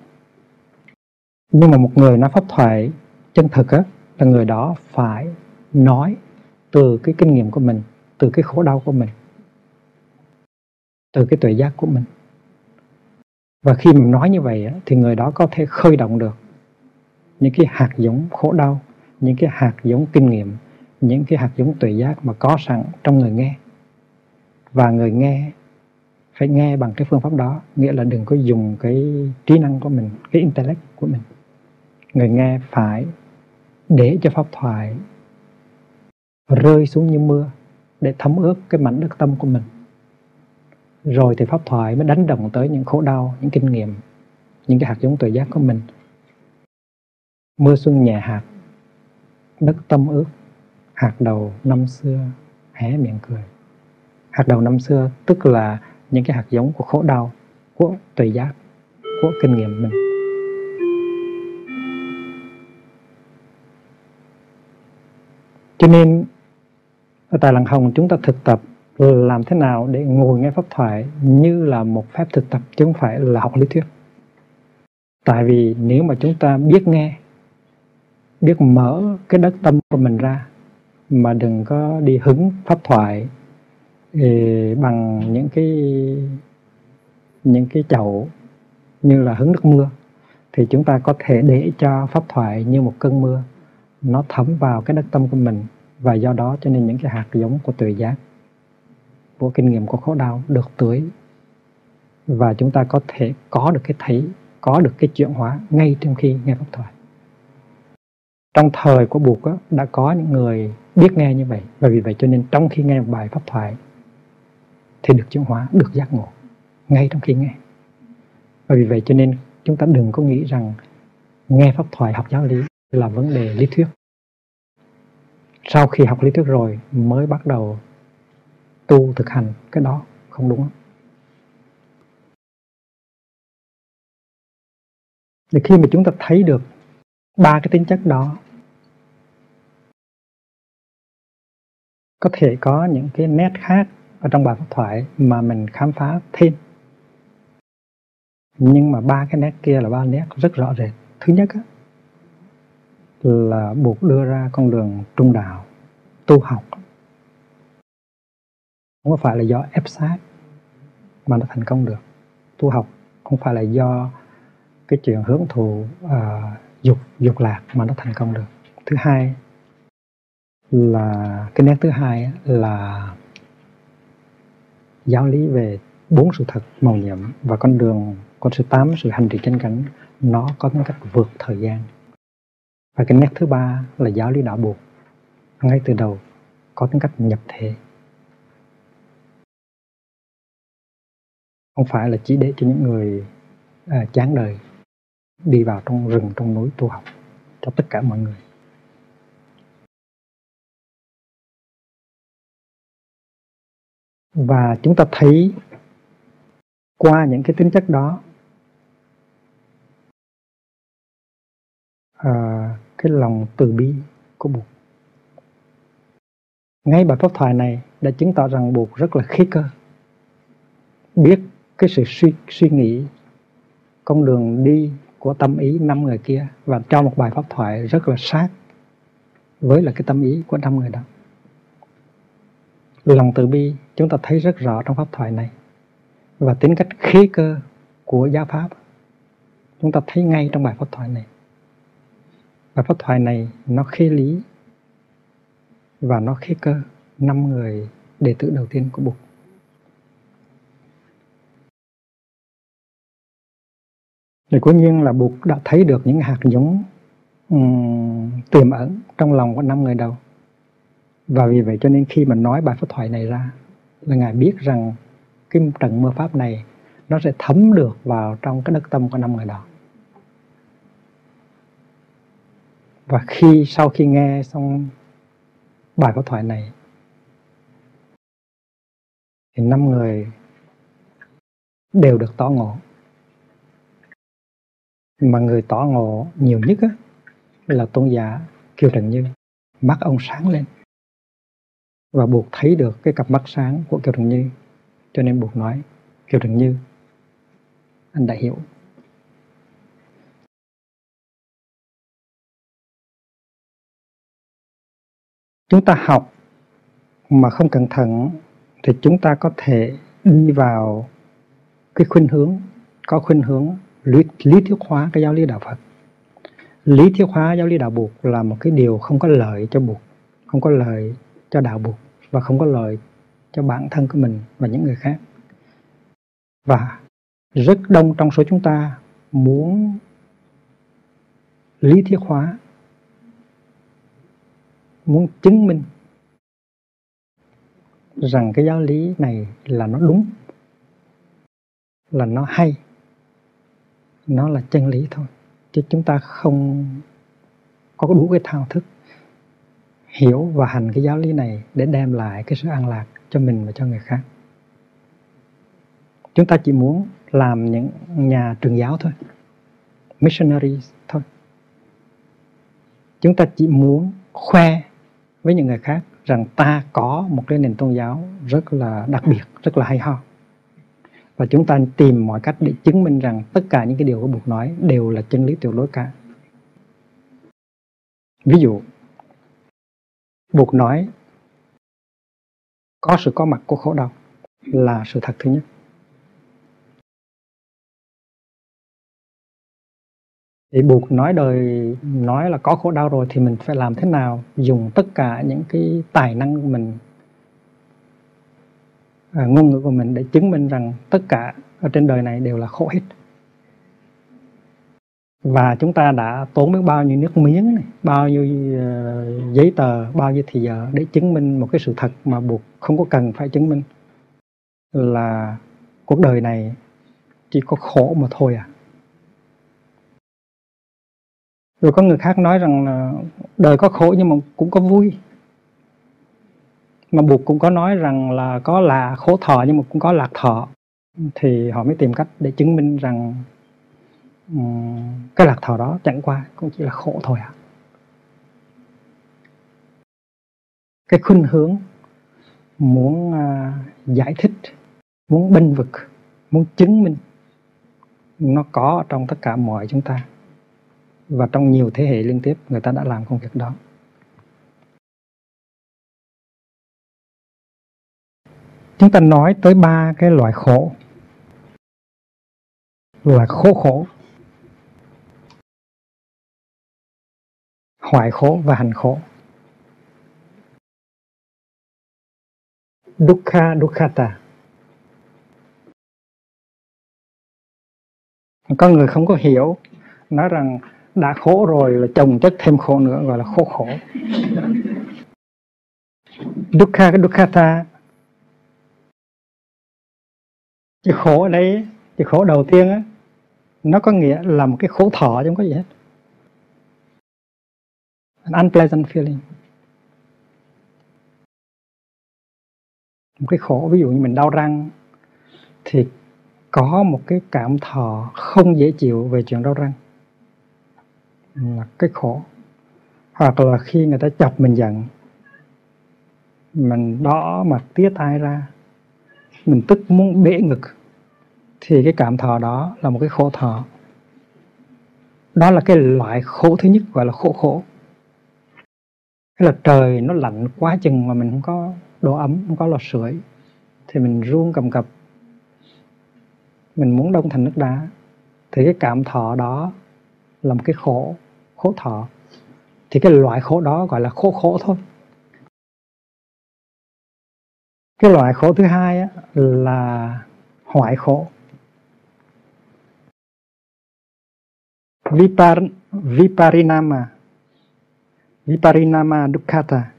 nhưng mà một người nói pháp thoại chân thực á là người đó phải nói từ cái kinh nghiệm của mình từ cái khổ đau của mình từ cái tuệ giác của mình. Và khi mình nói như vậy á, thì người đó có thể khơi động được những cái hạt giống khổ đau những cái hạt giống kinh nghiệm những cái hạt giống tuệ giác mà có sẵn trong người nghe. Và người nghe phải nghe bằng cái phương pháp đó nghĩa là đừng có dùng cái trí năng của mình cái intellect của mình người nghe phải để cho pháp thoại rơi xuống như mưa để thấm ướt cái mảnh đất tâm của mình. Rồi thì pháp thoại mới đánh đồng tới những khổ đau, những kinh nghiệm, những cái hạt giống tuệ giác của mình. Mưa xuân nhẹ hạt, đất tâm ướt, hạt đầu năm xưa hé miệng cười. Hạt đầu năm xưa tức là những cái hạt giống của khổ đau, của tuệ giác, của kinh nghiệm mình. Cho nên, ở tại làng hồng chúng ta thực tập làm thế nào để ngồi nghe pháp thoại như là một phép thực tập chứ không phải là học lý thuyết. Tại vì nếu mà chúng ta biết nghe, biết mở cái đất tâm của mình ra, mà đừng có đi hứng pháp thoại ừ, bằng những cái những cái chậu như là hứng nước mưa, thì chúng ta có thể để cho pháp thoại như một cơn mưa nó thấm vào cái đất tâm của mình, và do đó cho nên những cái hạt giống của tuệ giác, của kinh nghiệm của khổ đau được tưới. Và chúng ta có thể có được cái thấy, có được cái chuyển hóa ngay trong khi nghe pháp thoại. Trong thời của buộc đã có những người biết nghe như vậy. Và vì vậy cho nên trong khi nghe một bài pháp thoại thì được chuyển hóa, được giác ngộ ngay trong khi nghe. Và vì vậy cho nên chúng ta đừng có nghĩ rằng nghe pháp thoại học giáo lý là vấn đề lý thuyết. Sau khi học lý thuyết rồi mới bắt đầu tu thực hành cái đó không đúng. Thì khi mà chúng ta thấy được ba cái tính chất đó có thể có những cái nét khác ở trong bài pháp thoại mà mình khám phá thêm. Nhưng mà ba cái nét kia là ba nét rất rõ rệt. Thứ nhất á, là buộc đưa ra con đường trung đạo tu học. Không có phải là do ép sát mà nó thành công được. Tu học không phải là do cái chuyện hưởng thụ uh, dục dục lạc mà nó thành công được. Thứ hai là cái nét thứ hai là giáo lý về bốn sự thật màu nhiệm và con đường con số tám sự hành trì chân cảnh nó có tính cách vượt thời gian và cái nét thứ ba là giáo lý đạo buộc. Ngay từ đầu có tính cách nhập thể. Không phải là chỉ để cho những người à, chán đời đi vào trong rừng trong núi tu học cho tất cả mọi người. Và chúng ta thấy qua những cái tính chất đó à, cái lòng từ bi của Bụt. Ngay bài pháp thoại này đã chứng tỏ rằng Bụt rất là khí cơ. Biết cái sự suy suy nghĩ, con đường đi của tâm ý năm người kia và cho một bài pháp thoại rất là sát với là cái tâm ý của năm người đó. Lòng từ bi chúng ta thấy rất rõ trong pháp thoại này. Và tính cách khí cơ của giáo pháp, chúng ta thấy ngay trong bài pháp thoại này và pháp thoại này nó khế lý và nó khế cơ năm người đệ tử đầu tiên của Bụt. Thì cố nhiên là Bụt đã thấy được những hạt giống um, tiềm ẩn trong lòng của năm người đầu. Và vì vậy cho nên khi mà nói bài pháp thoại này ra là ngài biết rằng cái trận mưa pháp này nó sẽ thấm được vào trong cái đất tâm của năm người đó. Và khi sau khi nghe xong bài pháp thoại này thì năm người đều được tỏ ngộ. Mà người tỏ ngộ nhiều nhất á, là tôn giả Kiều Trần Như mắt ông sáng lên và buộc thấy được cái cặp mắt sáng của Kiều Trần Như cho nên buộc nói Kiều Trần Như anh đã hiểu. Chúng ta học mà không cẩn thận thì chúng ta có thể đi vào cái khuynh hướng có khuynh hướng lý, lý thuyết hóa cái giáo lý đạo Phật. Lý thuyết hóa giáo lý đạo buộc là một cái điều không có lợi cho buộc không có lợi cho đạo buộc và không có lợi cho bản thân của mình và những người khác. Và rất đông trong số chúng ta muốn lý thuyết hóa muốn chứng minh rằng cái giáo lý này là nó đúng, là nó hay, nó là chân lý thôi. Chứ chúng ta không có đủ cái thao thức hiểu và hành cái giáo lý này để đem lại cái sự an lạc cho mình và cho người khác. Chúng ta chỉ muốn làm những nhà truyền giáo thôi, missionaries thôi. Chúng ta chỉ muốn khoe với những người khác rằng ta có một cái nền tôn giáo rất là đặc biệt, rất là hay ho. Và chúng ta tìm mọi cách để chứng minh rằng tất cả những cái điều của Bụt nói đều là chân lý tuyệt đối cả. Ví dụ Bụt nói, có sự có mặt của khổ đau là sự thật thứ nhất. Thì buộc nói đời nói là có khổ đau rồi thì mình phải làm thế nào? Dùng tất cả những cái tài năng của mình à, ngôn ngữ của mình để chứng minh rằng tất cả ở trên đời này đều là khổ hết. Và chúng ta đã tốn biết bao nhiêu nước miếng này, bao nhiêu uh, giấy tờ bao nhiêu thì giờ để chứng minh một cái sự thật mà buộc không có cần phải chứng minh là cuộc đời này chỉ có khổ mà thôi à. Rồi có người khác nói rằng là đời có khổ nhưng mà cũng có vui. Mà buộc cũng có nói rằng là có là khổ thọ nhưng mà cũng có lạc thọ. Thì họ mới tìm cách để chứng minh rằng um, cái lạc thọ đó chẳng qua cũng chỉ là khổ thôi à cái khuynh hướng muốn uh, giải thích muốn bênh vực muốn chứng minh nó có trong tất cả mọi chúng ta và trong nhiều thế hệ liên tiếp, người ta đã làm công việc đó. Chúng ta nói tới ba cái loại khổ. Loại khổ khổ. Hoại khổ và hành khổ. Dukkha, dukkata. Có người không có hiểu, nói rằng đã khổ rồi là chồng chất thêm khổ nữa, gọi là khổ khổ. Dukkha, cái dukkhata chữ khổ ở đây chữ khổ đầu tiên á, nó có nghĩa là một cái khổ thọ chứ không có gì hết. An unpleasant feeling. Một cái khổ, ví dụ như mình đau răng, thì có một cái cảm thọ không dễ chịu về chuyện đau răng là cái khổ hoặc là khi người ta chọc mình giận, mình đỏ mặt tía tai ra, mình tức muốn bể ngực, thì cái cảm thọ đó là một cái khổ thọ. Đó là cái loại khổ thứ nhất gọi là khổ khổ. Cái là trời nó lạnh quá chừng mà mình không có đồ ấm, không có lò sưởi, thì mình run cầm cập. Mình muốn đông thành nước đá, thì cái cảm thọ đó là một cái khổ khổ thọ thì cái loại khổ đó gọi là khổ khổ thôi. Cái loại khổ thứ hai á, là hoại khổ. Vipar, Viparinama Viparinama dukkata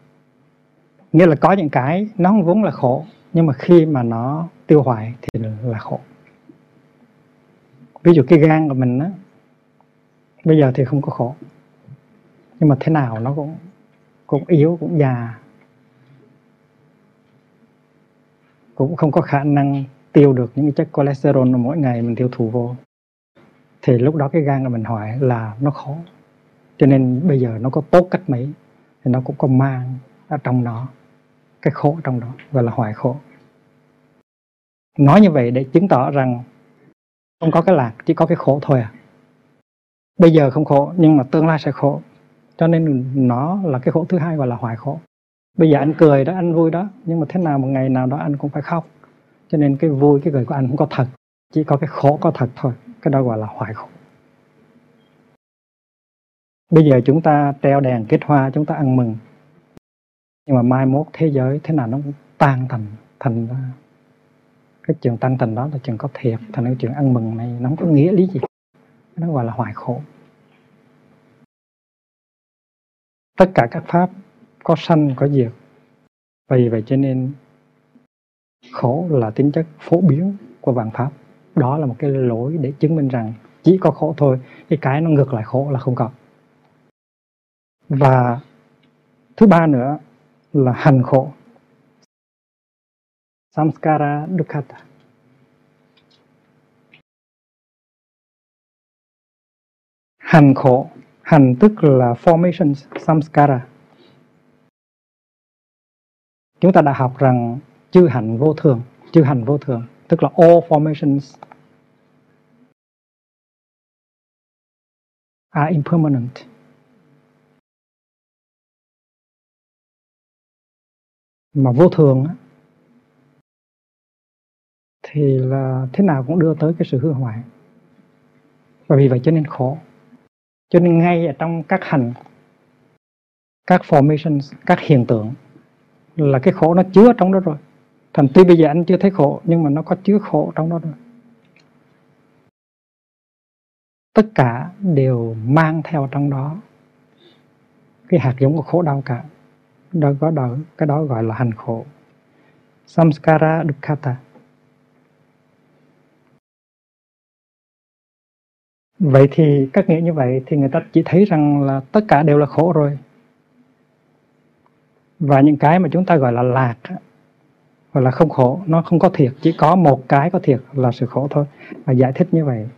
Nghĩa là có những cái nó không vốn là khổ Nhưng mà khi mà nó tiêu hoại thì là khổ. Ví dụ cái gan của mình á Bây giờ thì không có khổ. Nhưng mà thế nào nó cũng cũng yếu, cũng già. Cũng không có khả năng tiêu được những chất cholesterol mà mỗi ngày mình tiêu thụ vô. Thì lúc đó cái gan của mình hỏi là nó khó. Cho nên bây giờ nó có tốt cách mấy thì nó cũng có mang ở trong nó cái khổ trong đó gọi là hoài khổ. Nói như vậy để chứng tỏ rằng không có cái lạc chỉ có cái khổ thôi à. Bây giờ không khổ nhưng mà tương lai sẽ khổ cho nên nó là cái khổ thứ hai gọi là hoài khổ. Bây giờ anh cười đó, anh vui đó, nhưng mà thế nào một ngày nào đó anh cũng phải khóc. Cho nên cái vui, cái cười của anh không có thật, chỉ có cái khổ có thật thôi. Cái đó gọi là hoài khổ. Bây giờ chúng ta treo đèn kết hoa, chúng ta ăn mừng. Nhưng mà mai mốt thế giới thế nào nó cũng tan thành thành ra cái trường tăng thành đó là trường có thiệt thành cái trường ăn mừng này. Nó không có nghĩa lý gì. Nó gọi là hoài khổ. Tất cả các pháp có sanh, có diệt. Vì vậy cho nên khổ là tính chất phổ biến của vạn pháp. Đó là một cái lỗi để chứng minh rằng chỉ có khổ thôi cái cái nó ngược lại khổ là không có. Và thứ ba nữa là hành khổ. Samskara dukkata hành khổ hành tức là formation samskara. Chúng ta đã học rằng chư hành vô thường, chư hành vô thường, tức là all formations are impermanent. Mà vô thường thì là thế nào cũng đưa tới cái sự hư hoại. Và vì vậy cho nên khổ cho nên ngay ở trong các hành, các formations, các hiện tượng là cái khổ nó chứa trong đó rồi. Thành tuy bây giờ anh chưa thấy khổ, nhưng mà nó có chứa khổ trong đó rồi. Tất cả đều mang theo trong đó cái hạt giống của khổ đau cả. Đó có đó, cái đó gọi là hành khổ. Samskara dukkata vậy thì các nghĩa như vậy thì người ta chỉ thấy rằng là tất cả đều là khổ rồi. Và những cái mà chúng ta gọi là lạc gọi là không khổ, nó không có thiệt, chỉ có một cái có thiệt là sự khổ thôi. Và giải thích như vậy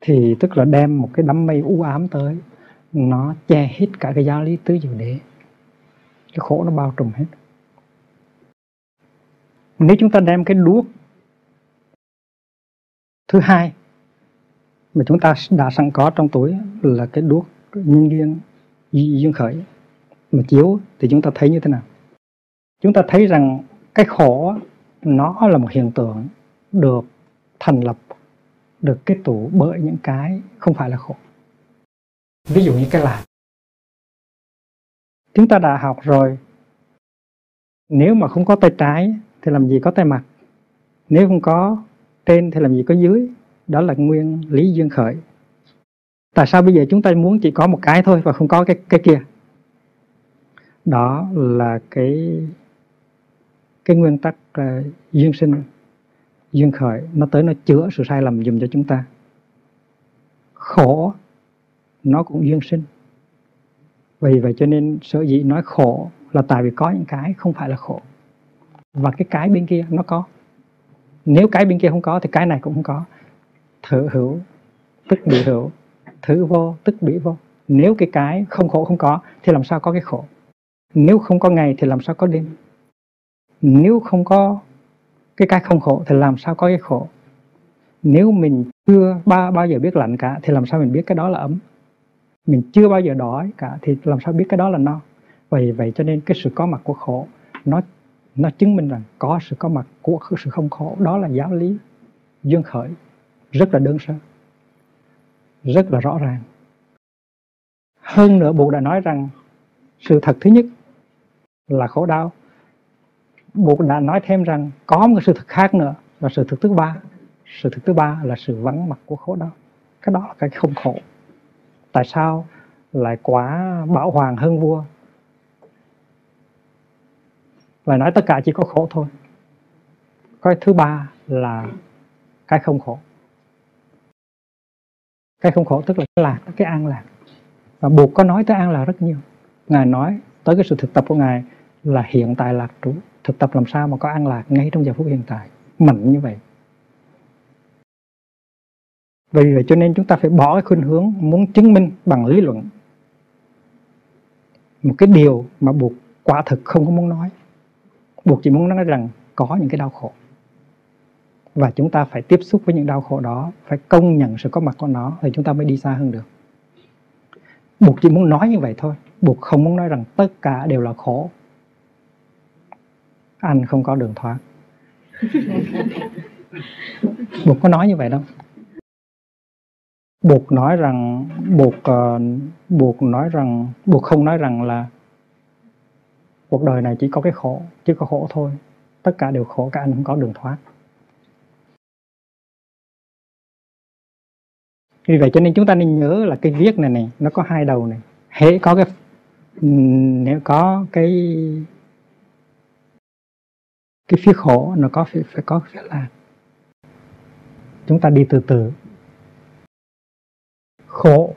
thì tức là đem một cái đám mây u ám tới, nó che hết cả cái giáo lý tứ diệu đế. Cái khổ nó bao trùm hết. Nếu chúng ta đem cái đuốc thứ hai mà chúng ta đã sẵn có trong túi là cái đuốc nhân duyên duyên khởi. Mà chiếu thì chúng ta thấy như thế nào? Chúng ta thấy rằng cái khổ nó là một hiện tượng được thành lập, được kết tụ bởi những cái không phải là khổ. Ví dụ như cái lạc chúng ta đã học rồi. Nếu mà không có tay trái thì làm gì có tay mặt. Nếu không có trên thì làm gì có dưới đó là nguyên lý duyên khởi. Tại sao bây giờ chúng ta muốn chỉ có một cái thôi và không có cái cái kia? Đó là cái cái nguyên tắc uh, duyên sinh duyên khởi. Nó tới nó chữa sự sai lầm dùm cho chúng ta. Khổ nó cũng duyên sinh. Vì vậy cho nên sở dĩ nói khổ là tại vì có những cái không phải là khổ. Và cái cái bên kia nó có. Nếu cái bên kia không có thì cái này cũng không có thử hữu, tức bị hữu, thử vô, tức bị vô. Nếu cái cái không khổ không có, thì làm sao có cái khổ? Nếu không có ngày thì làm sao có đêm? Nếu không có cái cái không khổ thì làm sao có cái khổ? Nếu mình chưa bao bao giờ biết lạnh cả thì làm sao mình biết cái đó là ấm? Mình chưa bao giờ đói cả thì làm sao biết cái đó là no? Vì vậy cho nên cái sự có mặt của khổ, nó nó chứng minh rằng có sự có mặt của sự không khổ, đó là giáo lý, duyên khởi rất là đơn sơ. Rất là rõ ràng. Hơn nữa Bụt đã nói rằng, sự thật thứ nhất là khổ đau. Bụt đã nói thêm rằng, có một sự thật khác nữa là sự thật thứ ba. Sự thật thứ ba là sự vắng mặt của khổ đau. Cái đó là cái không khổ. Tại sao lại quá bảo hoàng hơn vua? Và nói tất cả chỉ có khổ thôi. Cái thứ ba là cái không khổ cái không khổ tức là cái lạc, cái an lạc. Và buộc có nói tới an lạc rất nhiều. Ngài nói tới cái sự thực tập của ngài là hiện tại lạc trú. Thực tập làm sao mà có an lạc ngay trong giờ phút hiện tại. Mạnh như vậy. Vì vậy cho nên chúng ta phải bỏ cái khuynh hướng muốn chứng minh bằng lý luận. Một cái điều mà buộc quả thực không có muốn nói. Buộc chỉ muốn nói rằng có những cái đau khổ và chúng ta phải tiếp xúc với những đau khổ đó phải công nhận sự có mặt của nó thì chúng ta mới đi xa hơn được. Buộc chỉ muốn nói như vậy thôi buộc không muốn nói rằng tất cả đều là khổ. Anh không có đường thoát. Buộc có nói như vậy đâu. Buộc nói rằng buộc uh, buộc nói rằng buộc không nói rằng là cuộc đời này chỉ có cái khổ chỉ có khổ thôi. Tất cả đều khổ các anh không có đường thoát vì vậy cho nên chúng ta nên nhớ là cái viết này này nó có hai đầu này. Hễ có cái nếu có cái cái phía khổ nó có phải, phải có phía lạc. Chúng ta đi từ từ. Khổ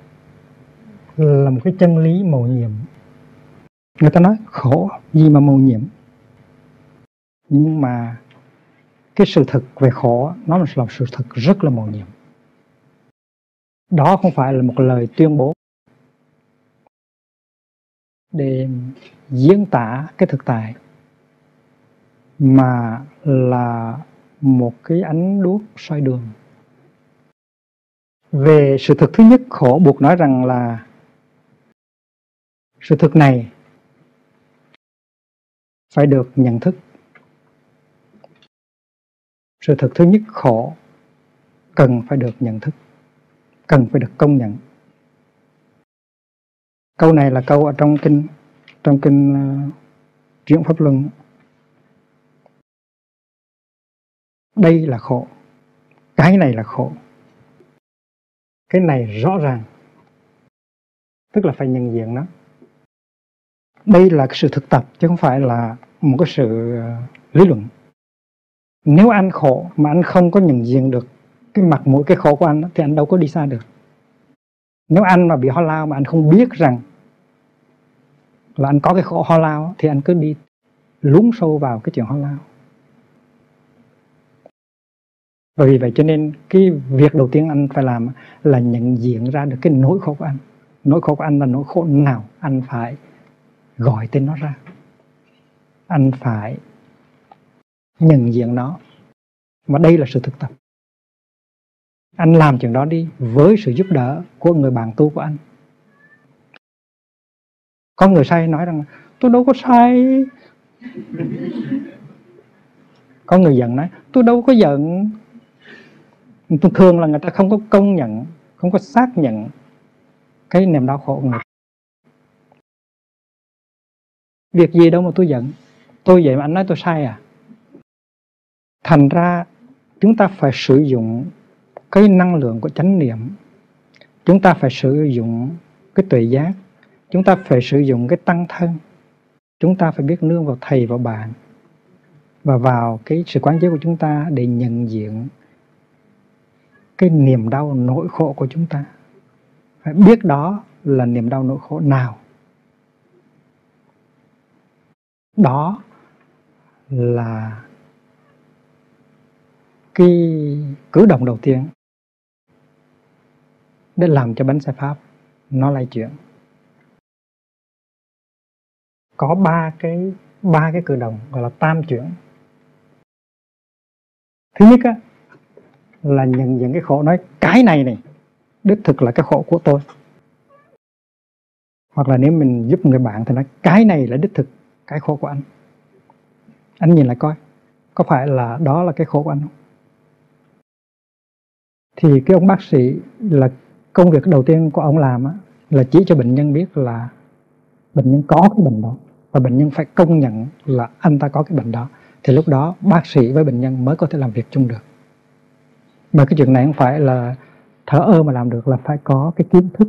là một cái chân lý màu nhiệm. Người ta nói khổ gì mà màu nhiệm? Nhưng mà cái sự thật về khổ nó là một sự thật rất là màu nhiệm đó không phải là một lời tuyên bố. Để diễn tả cái thực tại, mà là một cái ánh đuốc soi đường. Về sự thực thứ nhất, khổ buộc nói rằng là sự thực này phải được nhận thức. Sự thực thứ nhất, khổ cần phải được nhận thức cần phải được công nhận. Câu này là câu ở trong kinh trong kinh uh, chuyển pháp luân. Đây là khổ. Cái này là khổ. Cái này rõ ràng. Tức là phải nhận diện nó. Đây là cái sự thực tập chứ không phải là một cái sự uh, lý luận. Nếu anh khổ mà anh không có nhận diện được cái mặt mũi, cái khổ của anh thì anh đâu có đi xa được. Nếu anh mà bị ho lao mà anh không biết rằng là anh có cái khổ ho lao thì anh cứ đi lún sâu vào cái chuyện ho lao. Và vì vậy cho nên cái việc đầu tiên anh phải làm là nhận diện ra được cái nỗi khổ của anh. Nỗi khổ của anh là nỗi khổ nào anh phải gọi tên nó ra. Anh phải nhận diện nó. Mà đây là sự thực tập anh làm chuyện đó đi với sự giúp đỡ của người bạn tu của anh. Có người sai nói rằng, tôi đâu có sai. Có người giận nói, tôi đâu có giận. Thường thường là người ta không có công nhận, không có xác nhận cái niềm đau khổ của người. Việc gì đâu mà tôi giận. Tôi vậy mà anh nói tôi sai à. Thành ra chúng ta phải sử dụng cái năng lượng của chánh niệm. Chúng ta phải sử dụng cái tuệ giác. Chúng ta phải sử dụng cái tăng thân. Chúng ta phải biết nương vào thầy và bạn, và vào cái sự quán chiếu của chúng ta để nhận diện cái niềm đau nỗi khổ của chúng ta. Phải biết đó là niềm đau nỗi khổ nào. Đó là cái cử động đầu tiên để làm cho bánh xe pháp nó lay chuyển. Có ba cái ba cái cử động gọi là tam chuyển. Thứ nhất á, là nhận diện cái khổ nói cái này này đích thực là cái khổ của tôi. Hoặc là nếu mình giúp người bạn thì nói cái này là đích thực cái khổ của anh. Anh nhìn lại coi có phải là đó là cái khổ của anh không? Thì cái ông bác sĩ là công việc đầu tiên của ông làm á, là chỉ cho bệnh nhân biết là bệnh nhân có cái bệnh đó. Và bệnh nhân phải công nhận là anh ta có cái bệnh đó. Thì lúc đó bác sĩ với bệnh nhân mới có thể làm việc chung được. Mà cái chuyện này không phải là thở ơ mà làm được là phải có cái kiến thức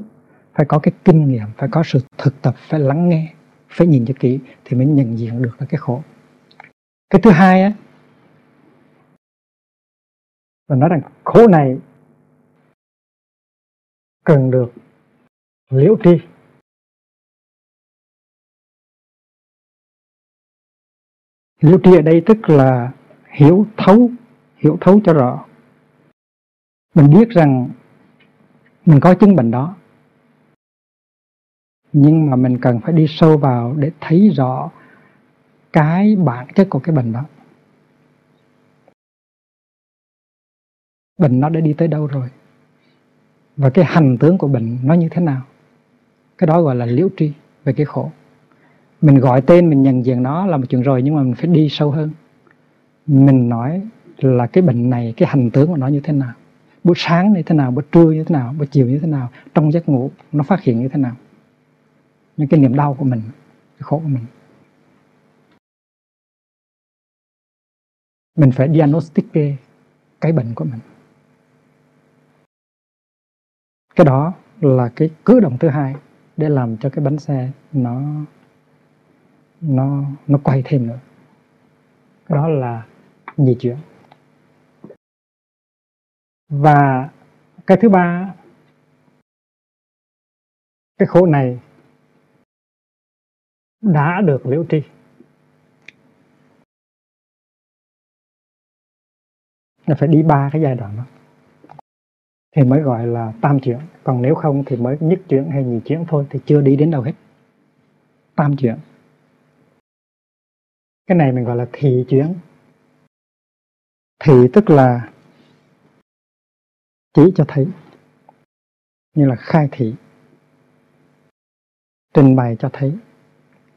phải có cái kinh nghiệm phải có sự thực tập phải lắng nghe phải nhìn cho kỹ thì mới nhận diện được là cái khổ. Cái thứ hai á là nói rằng khổ này cần được liễu tri. Liễu tri ở đây tức là hiểu thấu hiểu thấu cho rõ. Mình biết rằng mình có chứng bệnh đó. Nhưng mà mình cần phải đi sâu vào để thấy rõ cái bản chất của cái bệnh đó. Bệnh nó đã đi tới đâu rồi? Và cái hành tướng của bệnh nó như thế nào? Cái đó gọi là liễu tri về cái khổ. Mình gọi tên, mình nhận diện nó là một chuyện rồi nhưng mà mình phải đi sâu hơn. Mình nói là cái bệnh này, cái hành tướng của nó như thế nào? Buổi sáng như thế nào? Buổi trưa như thế nào? Buổi chiều như thế nào? Trong giấc ngủ nó phát hiện như thế nào? Những cái niềm đau của mình, cái khổ của mình. Mình phải diagnostic cái bệnh của mình cái đó là cái cử động thứ hai để làm cho cái bánh xe nó nó nó quay thêm nữa. Đó là di chuyển. Và cái thứ ba, cái khổ này đã được liễu tri. Là phải đi ba cái giai đoạn đó thì mới gọi là tam chuyển. Còn nếu không thì mới nhất chuyển hay nhị chuyển thôi, thì chưa đi đến đâu hết. Tam chuyển. Cái này mình gọi là thị chuyển. Thị tức là chỉ cho thấy, như là khai thị. Trình bày cho thấy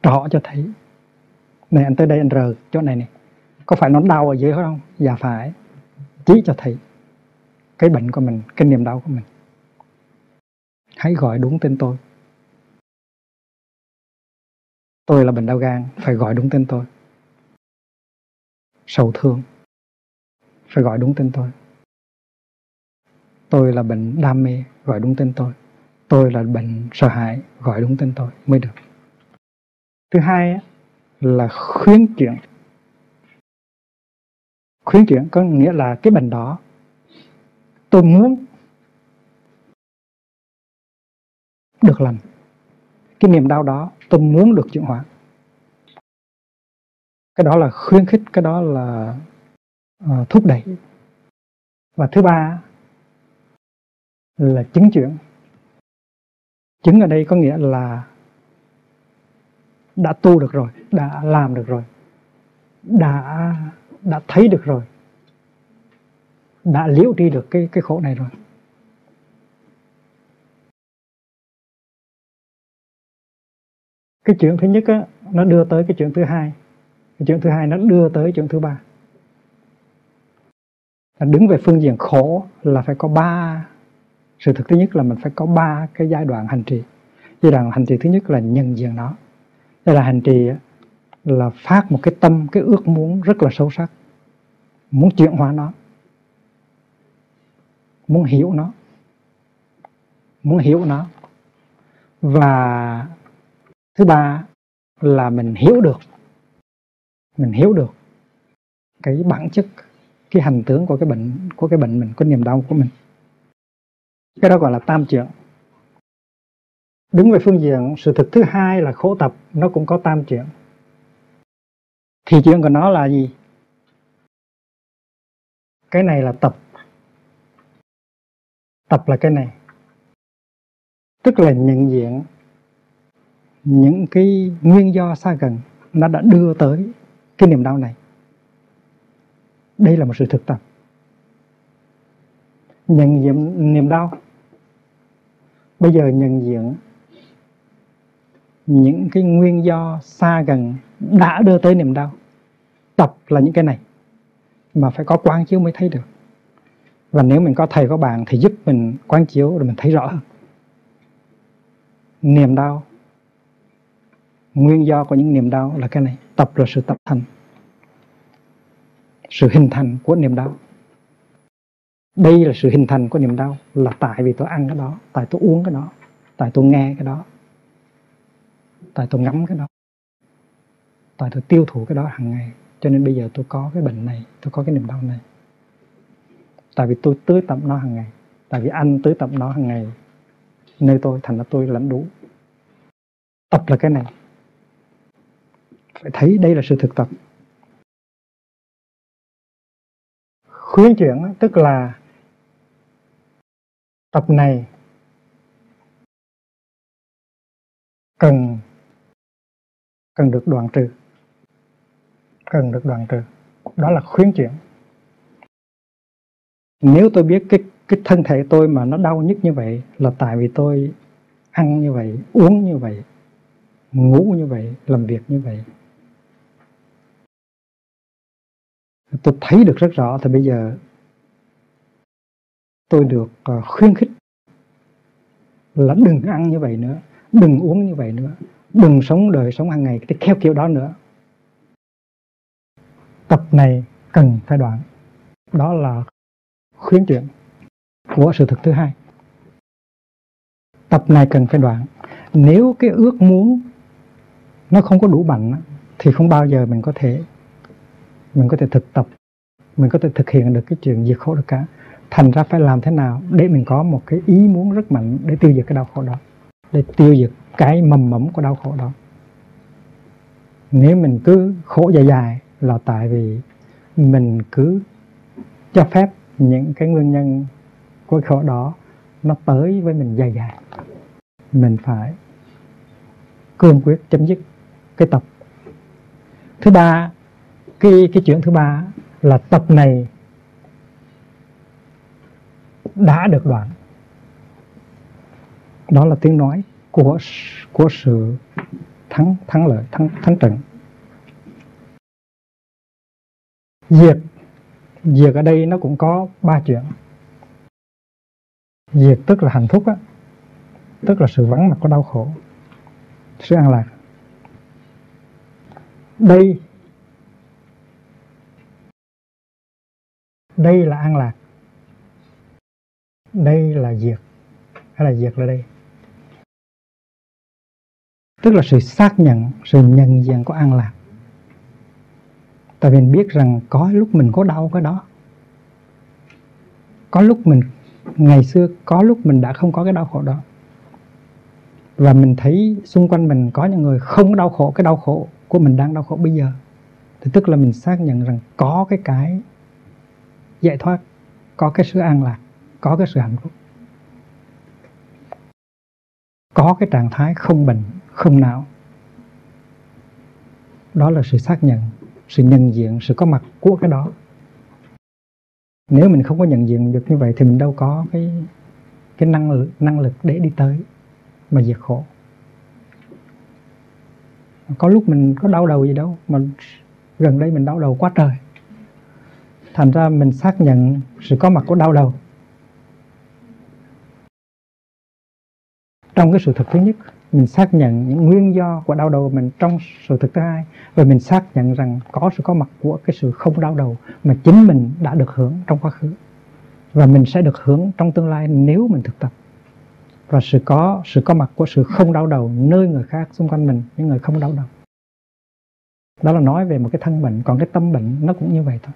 rõ cho thấy. Này, anh tới đây anh rờ chỗ này này có phải nó đau ở dưới không? Dạ phải. Chỉ cho thấy cái bệnh của mình, cái niềm đau của mình. Hãy gọi đúng tên tôi. Tôi là bệnh đau gan, phải gọi đúng tên tôi. Sầu thương, phải gọi đúng tên tôi. Tôi là bệnh đam mê, gọi đúng tên tôi. Tôi là bệnh sợ hãi, gọi đúng tên tôi, mới được. Thứ hai là khuyến chuyển. Khuyến chuyển có nghĩa là cái bệnh đó tôi muốn được lành. Cái niềm đau đó tôi muốn được chuyển hóa. Cái đó là khuyến khích cái đó là uh, thúc đẩy. Và thứ ba là chứng chuyển. Chứng ở đây có nghĩa là đã tu được rồi đã làm được rồi đã đã thấy được rồi đã liễu đi được cái cái khổ này rồi. Cái chuyện thứ nhất á, nó đưa tới cái chuyện thứ hai. Cái chuyện thứ hai nó đưa tới chuyện thứ ba. Đứng về phương diện khổ là phải có ba sự thực thứ nhất là mình phải có ba cái giai đoạn hành trì. Giai đoạn hành trì thứ nhất là nhận diện nó. Đây là hành trì là phát một cái tâm cái ước muốn rất là sâu sắc muốn chuyển hóa nó muốn hiểu nó. Muốn hiểu nó. Và thứ ba là mình hiểu được. Mình hiểu được cái bản chất, cái hành tướng của cái bệnh, của cái bệnh mình của niềm đau của mình. Cái đó gọi là tam chuyện. đứng về phương diện, sự thực thứ hai là khổ tập, nó cũng có tam chuyện. thì chuyện của nó là gì? Cái này là tập tập là cái này. Tức là nhận diện những cái nguyên do xa gần nó đã đưa tới cái niềm đau này. Đây là một sự thực tập. Nhận diện niềm đau. Bây giờ nhận diện những cái nguyên do xa gần đã đưa tới niềm đau. Tập là những cái này mà phải có quán chiếu mới thấy được và nếu mình có thầy, có bạn thì giúp mình quán chiếu để mình thấy rõ hơn. Niềm đau. Nguyên do của những niềm đau là cái này. Tập là sự tập thành. Sự hình thành của niềm đau. Đây là sự hình thành của niềm đau là tại vì tôi ăn cái đó, tại tôi uống cái đó, tại tôi nghe cái đó, tại tôi ngắm cái đó, tại tôi tiêu thụ cái đó hàng ngày. Cho nên bây giờ tôi có cái bệnh này, tôi có cái niềm đau này tại vì tôi tưới tẩm nó hàng ngày. Tại vì anh tưới tẩm nó hàng ngày. Nơi tôi, thành ra tôi lãnh đủ. Tập là cái này. Phải thấy đây là sự thực tập. Khuyến chuyển tức là tập này cần cần được đoạn trừ. Cần được đoạn trừ. Đó là khuyến chuyển nếu tôi biết cái cái thân thể tôi mà nó đau nhất như vậy là tại vì tôi ăn như vậy, uống như vậy, ngủ như vậy, làm việc như vậy. Tôi thấy được rất rõ thì bây giờ tôi được ờ, khuyến khích là đừng ăn như vậy nữa, đừng uống như vậy nữa, đừng sống đời sống hàng ngày cái theo kiểu đó nữa. Tập này cần phải đoạn. Đó là khuyến chuyển của sự thực thứ hai. Tập này cần phải đoạn. Nếu cái ước muốn nó không có đủ mạnh thì không bao giờ mình có thể, mình có thể thực tập, mình có thể thực hiện được cái chuyện diệt khổ được cả thành ra phải làm thế nào để mình có một cái ý muốn rất mạnh để tiêu diệt cái đau khổ đó, để tiêu diệt cái mầm mẫm của đau khổ đó. Nếu mình cứ khổ dài dài là tại vì mình cứ cho phép những cái nguyên nhân của khổ đó nó tới với mình dài dài. Mình phải cương quyết chấm dứt cái tập. Thứ ba, cái cái chuyện thứ ba là tập này đã được đoạn. Đó là tiếng nói của của sự thắng thắng lợi, thắng thắng trận. Diệt diệt ở đây nó cũng có ba chuyện. Diệt tức là hạnh phúc á, tức là sự vắng mặt của đau khổ, sự an lạc. Đây đây là an lạc. Đây là diệt hay là diệt là đây? Tức là sự xác nhận, sự nhận diện của an lạc tại vì mình biết rằng có lúc mình có đau cái đó. Có lúc mình, ngày xưa có lúc mình đã không có cái đau khổ đó. Và mình thấy xung quanh mình có những người không đau khổ, cái đau khổ của mình đang đau khổ bây giờ. Thì tức là mình xác nhận rằng có cái cái giải thoát, có cái sự an lạc, có cái sự hạnh phúc. Có cái trạng thái không bệnh không não. Đó là sự xác nhận sự nhận diện, sự có mặt của cái đó. Nếu mình không có nhận diện được như vậy thì mình đâu có cái cái năng lực năng lực để đi tới mà diệt khổ. Có lúc mình có đau đầu gì đâu, mà gần đây mình đau đầu quá trời. Thành ra mình xác nhận sự có mặt của đau đầu. Trong cái sự thực thứ nhất mình xác nhận những nguyên do của đau đầu mình trong sự thực thứ hai. Và mình xác nhận rằng có sự có mặt của cái sự không đau đầu mà chính mình đã được hưởng trong quá khứ. Và mình sẽ được hưởng trong tương lai nếu mình thực tập. Và sự có sự có mặt của sự không đau đầu nơi người khác xung quanh mình, những người không đau đầu. Đó là nói về một cái thân bệnh, còn cái tâm bệnh nó cũng như vậy thôi.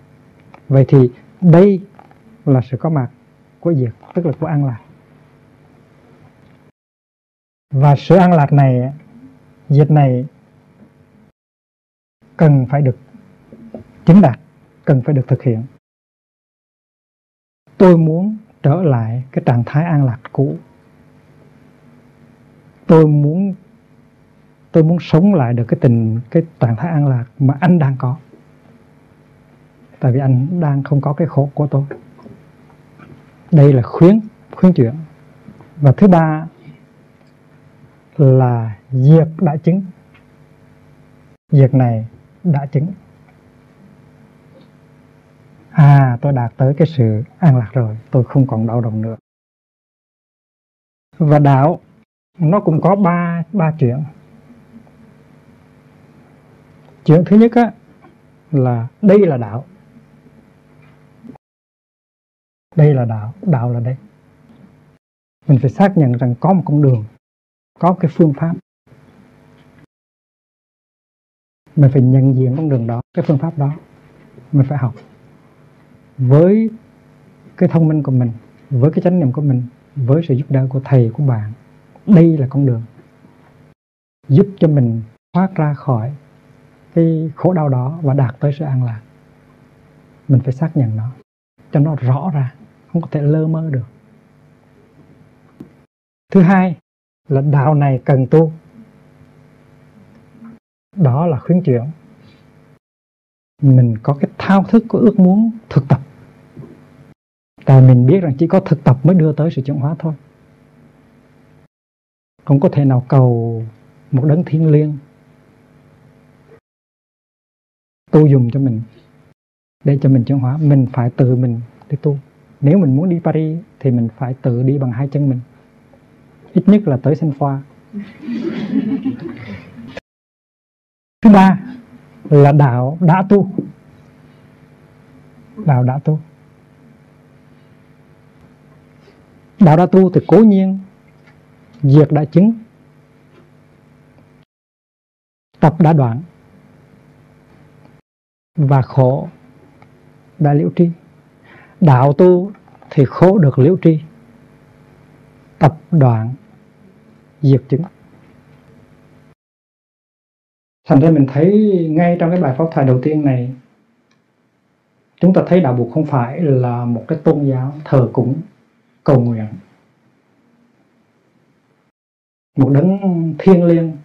Vậy thì đây là sự có mặt của diệt tức là của an lạc và sự an lạc này diệt này cần phải được chứng đạt, cần phải được thực hiện. Tôi muốn trở lại cái trạng thái an lạc cũ. Tôi muốn tôi muốn sống lại được cái tình, cái trạng thái an lạc mà anh đang có. Tại vì anh đang không có cái khổ của tôi. Đây là khuyến khuyến chuyển. Và thứ ba là diệt đã chứng. Diệt này đã chứng. À tôi đạt tới cái sự an lạc rồi. Tôi không còn đau đầu nữa. Và đạo, nó cũng có ba ba chuyện. Chuyện thứ nhất á, là đây là đạo. Đây là đạo đạo là đây. Mình phải xác nhận rằng có một con đường có cái phương pháp mình phải nhận diện con đường đó, cái phương pháp đó mình phải học với cái thông minh của mình, với cái chánh niệm của mình, với sự giúp đỡ của thầy, của bạn. Đây là con đường giúp cho mình thoát ra khỏi cái khổ đau đó và đạt tới sự an lạc. Mình phải xác nhận nó, cho nó rõ ra, không có thể lơ mơ được. Thứ hai là đạo này cần tu. Đó là khuyến chuyển. Mình có cái thao thức, có ước muốn thực tập. Tại mình biết rằng chỉ có thực tập mới đưa tới sự chuyển hóa thôi. Không có thể nào cầu một đấng thiên liêng tu dùng cho mình để cho mình chuyển hóa. Mình phải tự mình đi tu. Nếu mình muốn đi Paris thì mình phải tự đi bằng hai chân mình ít nhất là tới Saint khoa thứ ba là đạo đã tu. Đạo đã tu. Đạo đã tu thì cố nhiên diệt đã chứng. Tập đã đoạn. Và khổ đã liễu tri. Đạo tu thì khổ được liễu tri. Tập đoạn diệt chứng. Thành ra mình thấy ngay trong cái bài pháp thoại đầu tiên này, chúng ta thấy đạo buộc không phải là một cái tôn giáo thờ cúng, cầu nguyện. Một đấng thiêng liêng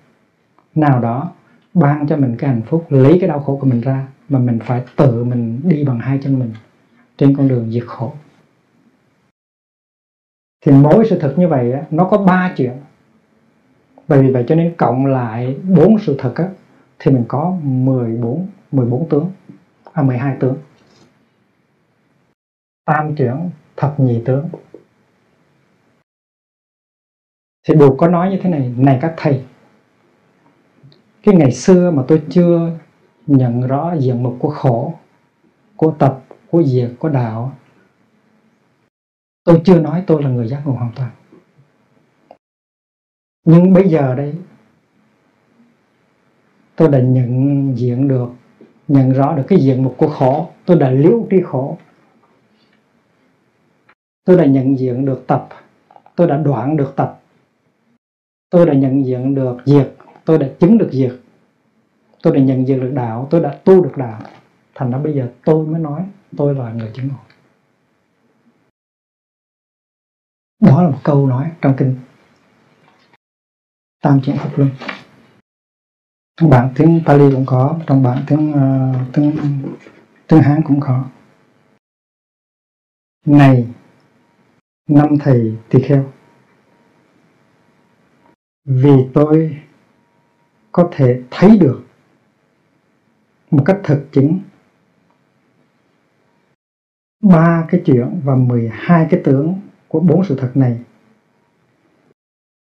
nào đó ban cho mình cái hạnh phúc, lấy cái đau khổ của mình ra, mà mình phải tự mình đi bằng hai chân mình trên con đường diệt khổ. Thì mỗi sự thật như vậy nó có ba chuyện bởi vì vậy cho nên cộng lại bốn sự thật á, thì mình có 14 14 tướng à 12 tướng. Tam chuyển thập nhị tướng. Thì buộc có nói như thế này này các thầy cái ngày xưa mà tôi chưa nhận rõ diện mục của khổ của tập của diệt của đạo tôi chưa nói tôi là người giác ngộ hoàn toàn nhưng bây giờ đây, tôi đã nhận diện được, nhận rõ được cái diện mục của khổ. Tôi đã liễu tri khổ. Tôi đã nhận diện được tập. Tôi đã đoạn được tập. Tôi đã nhận diện được diệt. Tôi đã chứng được diệt. Tôi đã nhận diện được đạo. Tôi đã tu được đạo. Thành ra bây giờ tôi mới nói, tôi là người chứng ngộ. Đó là một câu nói trong kinh tam chuyển phục luân trong bản tiếng Pali cũng có trong bản tiếng uh, tiếng tiếng Hán cũng có. Này năm thầy tỳ kheo vì tôi có thể thấy được một cách thực chứng ba cái chuyện và 12 cái tướng của bốn sự thật này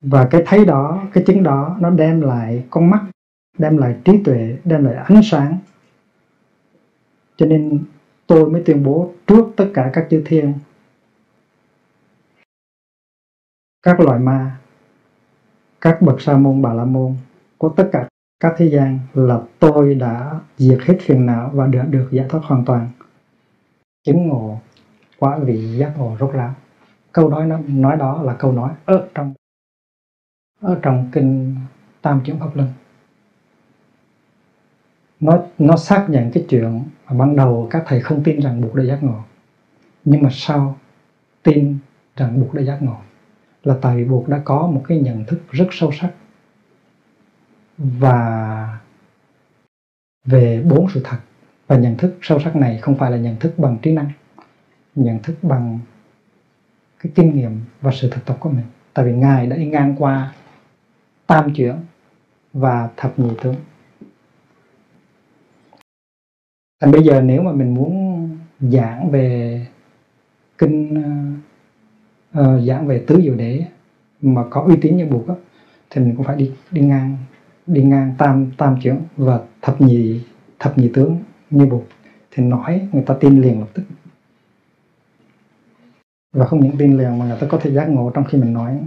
và cái thấy đó, cái chứng đó, nó đem lại con mắt, đem lại trí tuệ, đem lại ánh sáng. Cho nên tôi mới tuyên bố trước tất cả các chư thiên, các loài ma, các bậc sa môn, bà la môn của tất cả các thế gian là tôi đã diệt hết phiền não và đã được giải thoát hoàn toàn. Chứng ngộ quả vị giác ngộ rốt ráo. Câu nói nó, nói đó là câu nói ở trong ở trong kinh tam chuyển pháp luân. Nó nó xác nhận cái chuyện mà ban đầu các thầy không tin rằng buộc đã giác ngộ. Nhưng mà sau tin rằng buộc đã giác ngộ là tại vì buộc đã có một cái nhận thức rất sâu sắc và về bốn sự thật. Và nhận thức sâu sắc này không phải là nhận thức bằng trí năng, nhận thức bằng cái kinh nghiệm và sự thực tập của mình. Tại vì ngài đã đi ngang qua tam chuyển và thập nhị tướng. Thành bây giờ nếu mà mình muốn giảng về kinh uh, giảng về tứ diệu đế mà có uy tín như buộc thì mình cũng phải đi đi ngang đi ngang tam tam chuyển và thập nhị thập nhị tướng như buộc thì nói người ta tin liền lập tức. Và không những tin liền mà người ta có thể giác ngộ trong khi mình nói.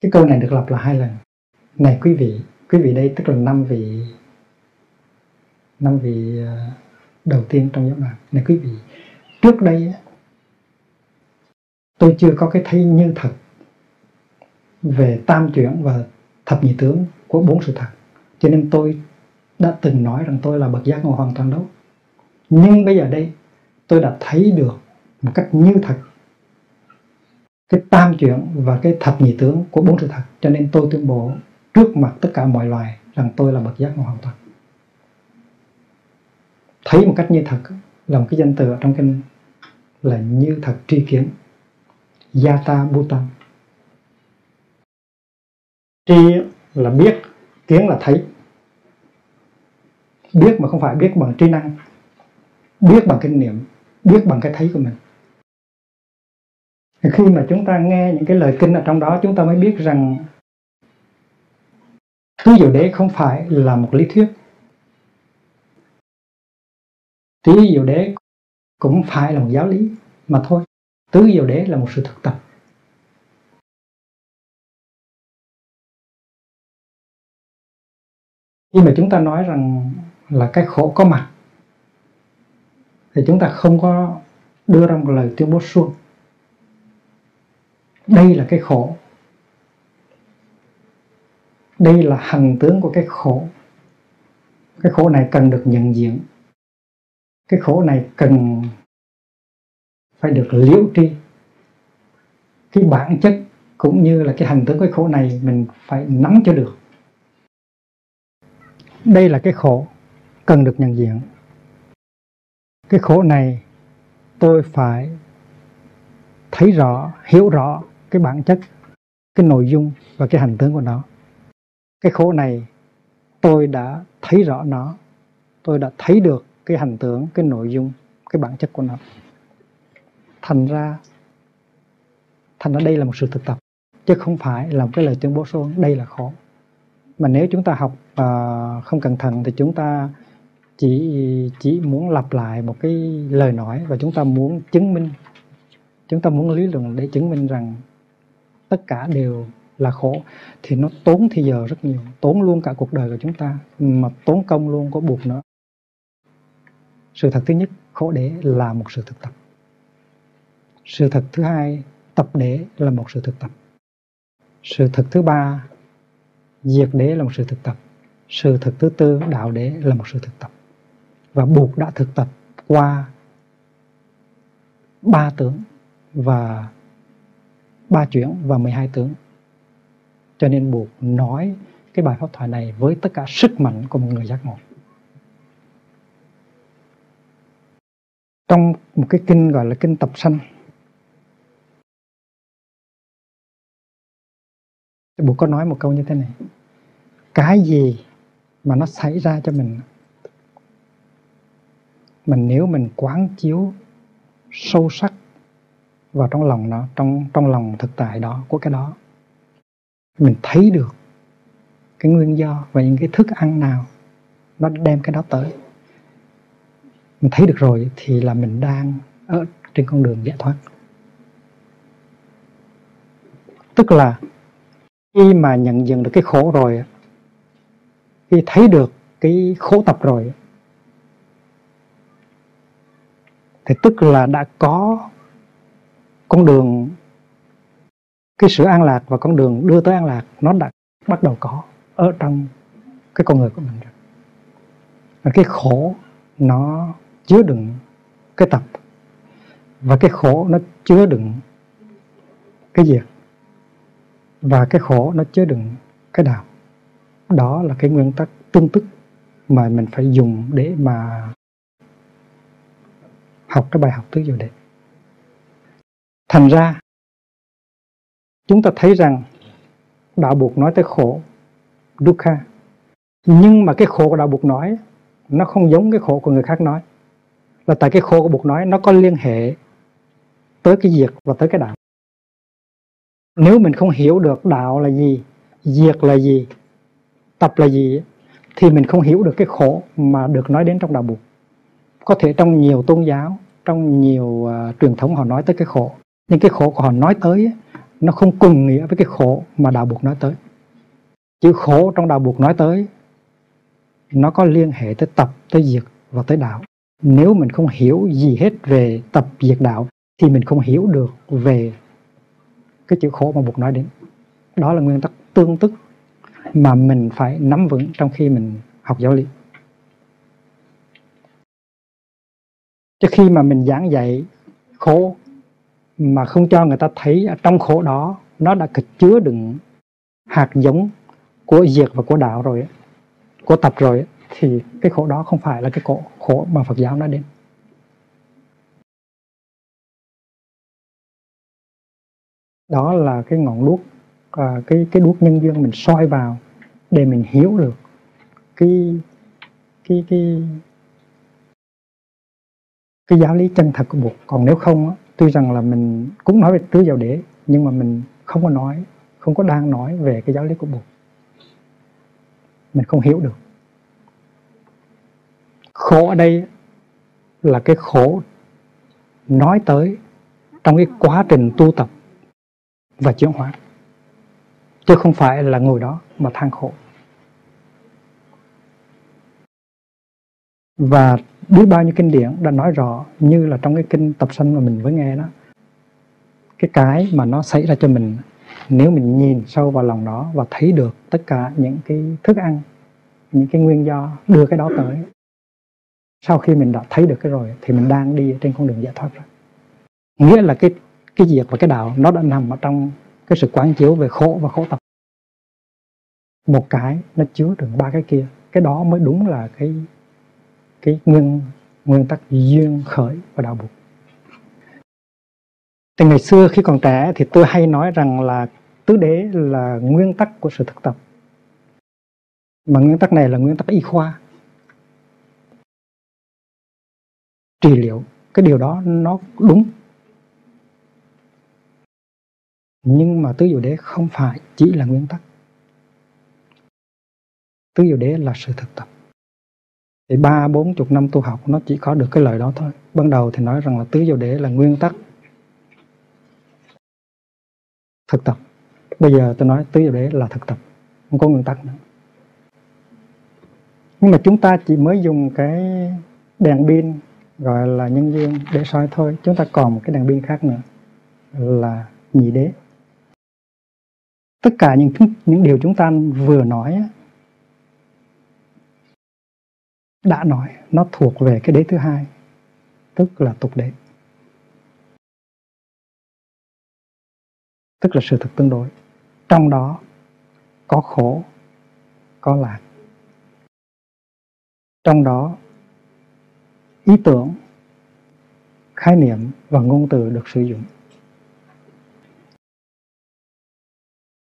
Cái câu này được lặp là hai lần. Này quý vị quý vị đây, tức là năm vị năm vị ờ, đầu tiên trong giáo đoàn này quý vị, trước đây tôi chưa có cái thấy như thật về tam chuyển và thập nhị tướng của bốn sự thật. Cho nên tôi đã từng nói rằng tôi là bậc giác ngộ hoàn toàn đâu. Nhưng bây giờ đây, tôi đã thấy được một cách như thật cái tam chuyển và cái thập nhị tướng của bốn sự thật. Cho nên tôi tuyên bố trước mặt tất cả mọi loài rằng tôi là bậc giác ngộ hoàn toàn. Thấy một cách như thật, là một cái danh từ ở trong kinh là như thật tri kiến. Yata bhutan tri là biết, kiến là thấy. Biết mà không phải biết bằng trí năng, biết bằng kinh nghiệm biết bằng cái thấy của mình khi mà chúng ta nghe những cái lời kinh ở trong đó, chúng ta mới biết rằng tứ diệu đế không phải là một lý thuyết. Tứ diệu đế cũng phải là một giáo lý mà thôi. Tứ diệu đế là một sự thực tập. Khi mà chúng ta nói rằng là cái khổ có mặt, thì chúng ta không có đưa ra một lời tuyên bố suông đây là cái khổ. Đây là hành tướng của cái khổ. Cái khổ này cần được nhận diện. Cái khổ này cần phải được liễu tri. Cái bản chất cũng như là cái hành tướng cái khổ này mình phải nắm cho được. Đây là cái khổ cần được nhận diện. Cái khổ này tôi phải thấy rõ, hiểu rõ cái bản chất cái nội dung và cái hành tướng của nó. Cái khổ này tôi đã thấy rõ nó. Tôi đã thấy được cái hành tướng cái nội dung cái bản chất của nó. Thành ra thành ra đây là một sự thực tập chứ không phải là một cái lời tuyên bố xuống đây là khổ. Mà nếu chúng ta học uh, không cẩn thận thì chúng ta chỉ chỉ muốn lặp lại một cái lời nói và chúng ta muốn chứng minh chúng ta muốn lý luận để chứng minh rằng tất cả đều là khổ. Thì nó tốn thì giờ rất nhiều, tốn luôn cả cuộc đời của chúng ta, mà tốn công luôn, có buộc nữa. Sự thật thứ nhất, khổ đế là một sự thực tập. Sự thật thứ hai, tập đế là một sự thực tập. Sự thật thứ ba, diệt đế là một sự thực tập. Sự thật thứ tư, đạo đế là một sự thực tập. Và buộc đã thực tập qua ba tướng và ba chuyển và 12 tướng. Cho nên buộc nói cái bài pháp thoại này với tất cả sức mạnh của một người giác ngộ. Trong một cái kinh gọi là kinh tập sanh buộc có nói một câu như thế này. Cái gì mà nó xảy ra cho mình mình nếu mình quán chiếu sâu sắc vào trong lòng nó, trong trong lòng thực tại đó, của cái đó. Mình thấy được cái nguyên do và những cái thức ăn nào nó đem cái đó tới. Mình thấy được rồi thì là mình đang ở trên con đường giải thoát. Tức là khi mà nhận diện được cái khổ rồi, khi thấy được cái khổ tập rồi, thì tức là đã có con đường, cái sự an lạc và con đường đưa tới an lạc, nó đã bắt đầu có ở trong cái con người của mình rồi. Và cái khổ nó chứa đựng cái tập và cái khổ nó chứa đựng cái diệt và cái khổ nó chứa đựng cái đạo. Đó là cái nguyên tắc tương tức mà mình phải dùng để mà học cái bài học tứ diệu định thành ra chúng ta thấy rằng đạo buộc nói tới khổ dukkha. Nhưng mà cái khổ của đạo buộc nói nó không giống cái khổ của người khác nói. Là tại cái khổ của buộc nói nó có liên hệ tới cái diệt và tới cái đạo. Nếu mình không hiểu được đạo là gì diệt là gì tập là gì thì mình không hiểu được cái khổ mà được nói đến trong đạo buộc có thể trong nhiều tôn giáo trong nhiều uh, truyền thống họ nói tới cái khổ nhưng cái khổ của họ nói tới nó không cùng nghĩa với cái khổ mà đạo buộc nói tới. Chữ khổ trong đạo buộc nói tới, nó có liên hệ tới tập, tới diệt và tới đạo. Nếu mình không hiểu gì hết về tập, diệt, đạo, thì mình không hiểu được về cái chữ khổ mà buộc nói đến. Đó là nguyên tắc tương tức mà mình phải nắm vững trong khi mình học giáo lý. Trước khi mà mình giảng dạy khổ mà không cho người ta thấy ở trong khổ đó nó đã chứa đựng hạt giống của diệt và của đạo rồi của tập rồi thì cái khổ đó không phải là cái khổ khổ mà Phật giáo nói đến đó là cái ngọn đuốc à, cái cái đuốc nhân duyên mình soi vào để mình hiểu được cái cái cái cái giáo lý chân thật của Bụt còn nếu không á tuy rằng là mình cũng nói về tứ giáo đế, nhưng mà mình không có nói, không có đang nói về cái giáo lý của Bụt. Mình không hiểu được. Khổ ở đây là cái khổ nói tới trong cái quá trình tu tập và chuyển hóa. Chứ không phải là ngồi đó mà than khổ. Và biết bao nhiêu kinh điển đã nói rõ như là trong cái kinh tập sanh mà mình mới nghe đó. Cái cái mà nó xảy ra cho mình, nếu mình nhìn sâu vào lòng đó và thấy được tất cả những cái thức ăn, những cái nguyên do đưa cái đó tới, sau khi mình đã thấy được cái rồi thì mình đang đi trên con đường giải thoát rồi. Nghĩa là cái cái diệt và cái đạo nó đã nằm ở trong cái sự quán chiếu về khổ và khổ tập. Một cái nó chứa được ba cái kia, cái đó mới đúng là cái cái nguyên nguyên tắc duyên khởi và đạo buộc từ ngày xưa khi còn trẻ thì tôi hay nói rằng là tứ đế là nguyên tắc của sự thực tập. Mà nguyên tắc này là nguyên tắc y khoa. Trị liệu, cái điều đó nó đúng. Nhưng mà tứ diệu đế không phải chỉ là nguyên tắc. Tứ diệu đế là sự thực tập thì ba, bốn chục năm tu học, nó chỉ có được cái lời đó thôi. Ban đầu thì nói rằng là tứ vô đế là nguyên tắc. Thực tập. Bây giờ tôi nói tứ diệu đế là thực tập, không có nguyên tắc nữa. Nhưng mà chúng ta chỉ mới dùng cái đèn pin, gọi là nhân duyên để soi thôi. Chúng ta còn một cái đèn pin khác nữa, là nhị đế. Tất cả những những điều chúng ta vừa nói đã nói, nó thuộc về cái đế thứ hai, tức là tục đế. Tức là sự thực tương đối. Trong đó, có khổ, có lạc. Trong đó, ý tưởng, khái niệm và ngôn từ được sử dụng.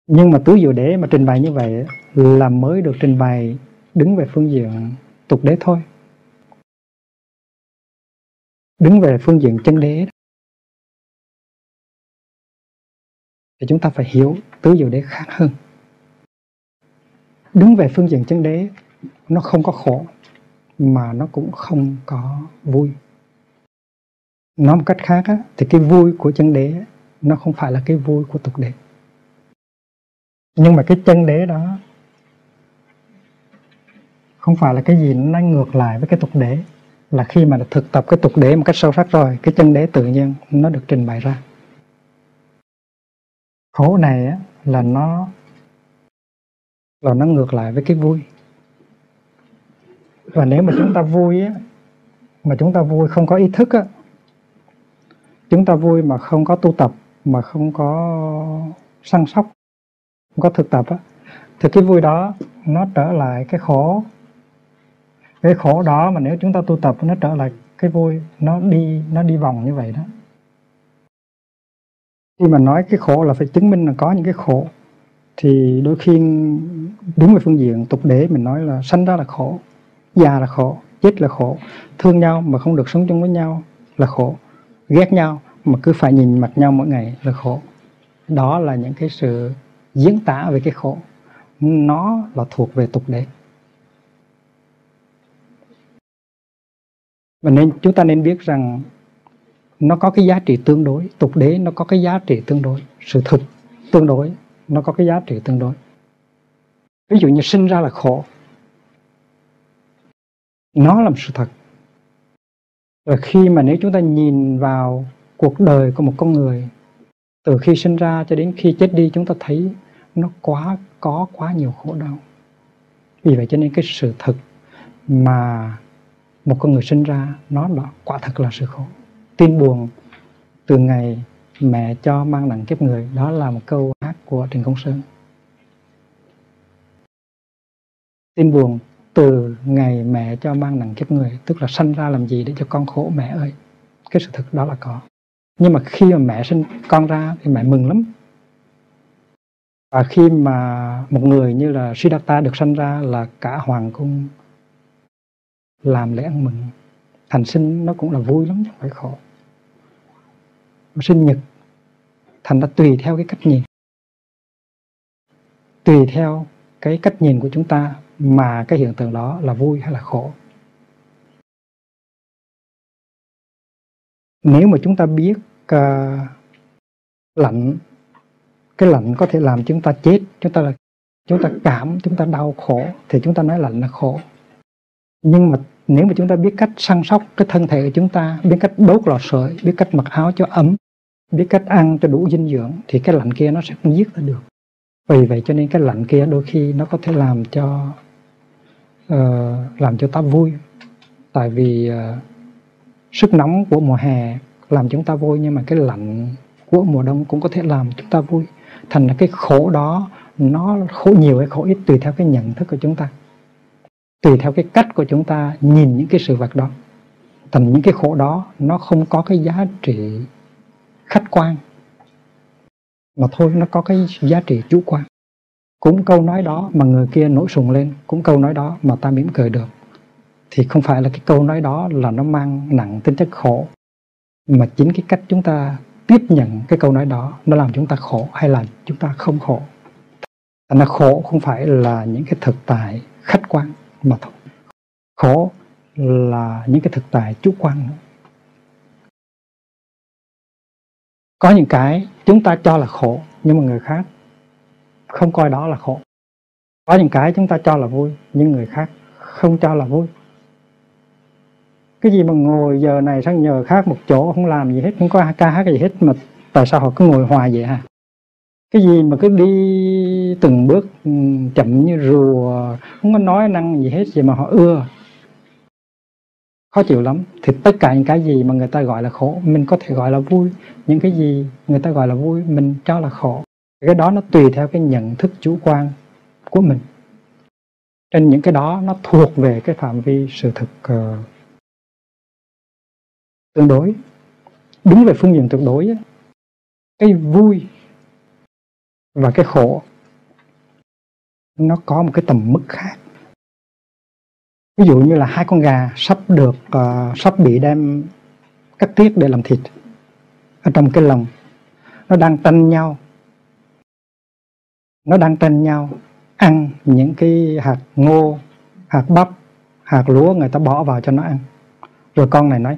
Nhưng mà tứ diệu đế mà trình bày như vậy là mới được trình bày đứng về phương diện tục đế thôi. Đứng về phương diện chân đế thì chúng ta phải hiểu tứ diệu đế khác hơn. Đứng về phương diện chân đế nó không có khổ mà nó cũng không có vui. Nói một cách khác á, thì cái vui của chân đế nó không phải là cái vui của tục đế. Nhưng mà cái chân đế đó không phải là cái gì nó ngược lại với cái tục đế là khi mà thực tập cái tục đế một cách sâu sắc rồi cái chân đế tự nhiên nó được trình bày ra. Khổ này á, là nó là nó ngược lại với cái vui. Và nếu mà chúng ta vui á, mà chúng ta vui không có ý thức á, chúng ta vui mà không có tu tập mà không có săn sóc không có thực tập á, thì cái vui đó nó trở lại cái khổ cái khổ đó mà nếu chúng ta tu tập nó trở lại cái vui, nó đi nó đi vòng như vậy đó. Khi mà nói cái khổ là phải chứng minh là có những cái khổ, thì đôi khi đứng về phương diện tục đế mình nói là sanh ra là khổ, già là khổ, chết là khổ, thương nhau mà không được sống chung với nhau là khổ, ghét nhau mà cứ phải nhìn mặt nhau mỗi ngày là khổ. Đó là những cái sự diễn tả về cái khổ. Nó là thuộc về tục đế. Và nên, chúng ta nên biết rằng nó có cái giá trị tương đối, tục đế nó có cái giá trị tương đối, sự thực tương đối nó có cái giá trị tương đối. Ví dụ như sinh ra là khổ, nó là một sự thật. Và khi mà nếu chúng ta nhìn vào cuộc đời của một con người, từ khi sinh ra cho đến khi chết đi, chúng ta thấy nó quá, có quá nhiều khổ đau. Vì vậy cho nên cái sự thực mà một con người sinh ra, nó là quả thật là sự khổ. Tin buồn từ ngày mẹ cho mang nặng kiếp người, đó là một câu hát của Trịnh Công Sơn. Tin buồn từ ngày mẹ cho mang nặng kiếp người, tức là sanh ra làm gì để cho con khổ, mẹ ơi? Cái sự thực đó là có. Nhưng mà khi mà mẹ sinh con ra thì mẹ mừng lắm. Và khi mà một người như là Siddhartha được sanh ra là cả hoàng cung làm lễ ăn mừng. Thành sinh nó cũng là vui lắm chứ không phải khổ. Sinh nhật thành ra tùy theo cái cách nhìn. Tùy theo cái cách nhìn của chúng ta mà cái hiện tượng đó là vui hay là khổ. Nếu mà chúng ta biết uh, lạnh cái lạnh có thể làm chúng ta chết chúng ta là chúng ta cảm chúng ta đau khổ thì chúng ta nói lạnh là khổ nhưng mà nếu mà chúng ta biết cách săn sóc cái thân thể của chúng ta biết cách đốt lò sưởi biết cách mặc áo cho ấm biết cách ăn cho đủ dinh dưỡng thì cái lạnh kia nó sẽ không giết ta được. Vì vậy cho nên cái lạnh kia đôi khi nó có thể làm cho uh, làm cho ta vui. Tại vì uh, sức nóng của mùa hè làm chúng ta vui nhưng mà cái lạnh của mùa đông cũng có thể làm chúng ta vui. Thành ra cái khổ đó nó khổ nhiều hay khổ ít tùy theo cái nhận thức của chúng ta tùy theo cái cách của chúng ta nhìn những cái sự vật đó thành những cái khổ đó nó không có cái giá trị khách quan, mà thôi nó có cái giá trị chủ quan. Cũng câu nói đó mà người kia nổi sùng lên, cũng câu nói đó mà ta mỉm cười được, thì không phải là cái câu nói đó là nó mang nặng tính chất khổ, mà chính cái cách chúng ta tiếp nhận cái câu nói đó nó làm chúng ta khổ hay là chúng ta không khổ. Là khổ không phải là những cái thực tại khách quan mà thôi khổ là những cái thực tại chủ quan có những cái chúng ta cho là khổ, nhưng mà người khác không coi đó là khổ. Có những cái chúng ta cho là vui, nhưng người khác không cho là vui. Cái gì mà ngồi giờ này sang nhờ khác một chỗ, không làm gì hết, không có ca hát gì hết, mà tại sao họ cứ ngồi hoài vậy hả? Cái gì mà cứ đi từng bước ừ, chậm như rùa không có nói năng gì hết gì mà họ ưa. Khó chịu lắm. Thì tất cả những cái gì mà người ta gọi là khổ mình có thể gọi là vui. Những cái gì người ta gọi là vui mình cho là khổ. Cái đó nó tùy theo cái nhận thức chủ quan của mình. Trên những cái đó nó thuộc về cái phạm vi sự thực uh, tương đối. Đúng về phương diện tuyệt đối cái vui và cái khổ nó có một cái tầm mức khác. Ví dụ như là hai con gà sắp được uh, sắp bị đem cắt tiết để làm thịt ở trong cái lồng nó đang tranh nhau. Nó đang tranh nhau ăn những cái hạt ngô hạt bắp hạt lúa người ta bỏ vào cho nó ăn. Rồi con này nói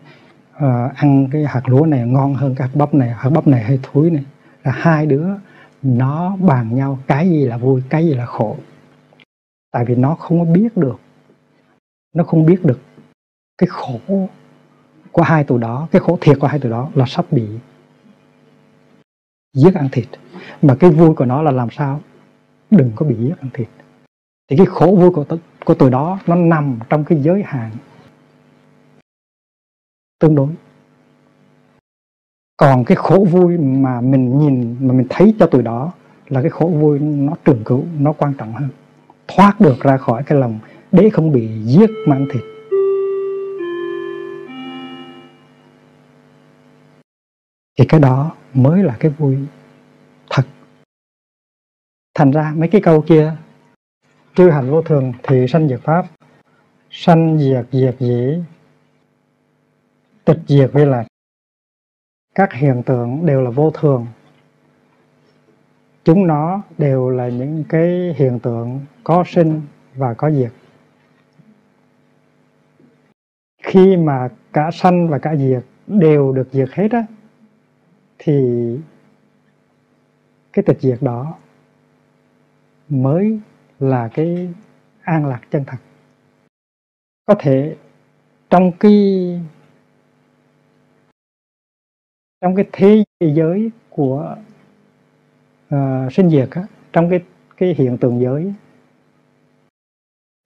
uh, ăn cái hạt lúa này ngon hơn cái hạt bắp này hạt bắp này hơi thúi này. Là hai đứa nó bàn nhau cái gì là vui cái gì là khổ. Tại vì nó không có biết được nó không biết được cái khổ của hai tụi đó cái khổ thiệt của hai tụi đó là sắp bị giết ăn thịt. Mà cái vui của nó là làm sao? Đừng có bị giết ăn thịt. Thì cái khổ vui của, của tụi đó nó nằm trong cái giới hạn tương đối còn cái khổ vui mà mình nhìn, mà mình thấy cho từ đó là cái khổ vui nó trường cửu nó quan trọng hơn. Thoát được ra khỏi cái lòng để không bị giết mang thịt. Thì cái đó mới là cái vui thật. Thành ra mấy cái câu kia, chư hành vô thường thì sanh diệt pháp, sanh diệt diệt dĩ, tịch diệt với lạc các hiện tượng đều là vô thường. Chúng nó đều là những cái hiện tượng có sinh và có diệt. Khi mà cả sanh và cả diệt đều được diệt hết á, thì cái tịch diệt đó mới là cái an lạc chân thật. Có thể trong cái trong cái thế giới của uh, sinh diệt á, trong cái cái hiện tượng giới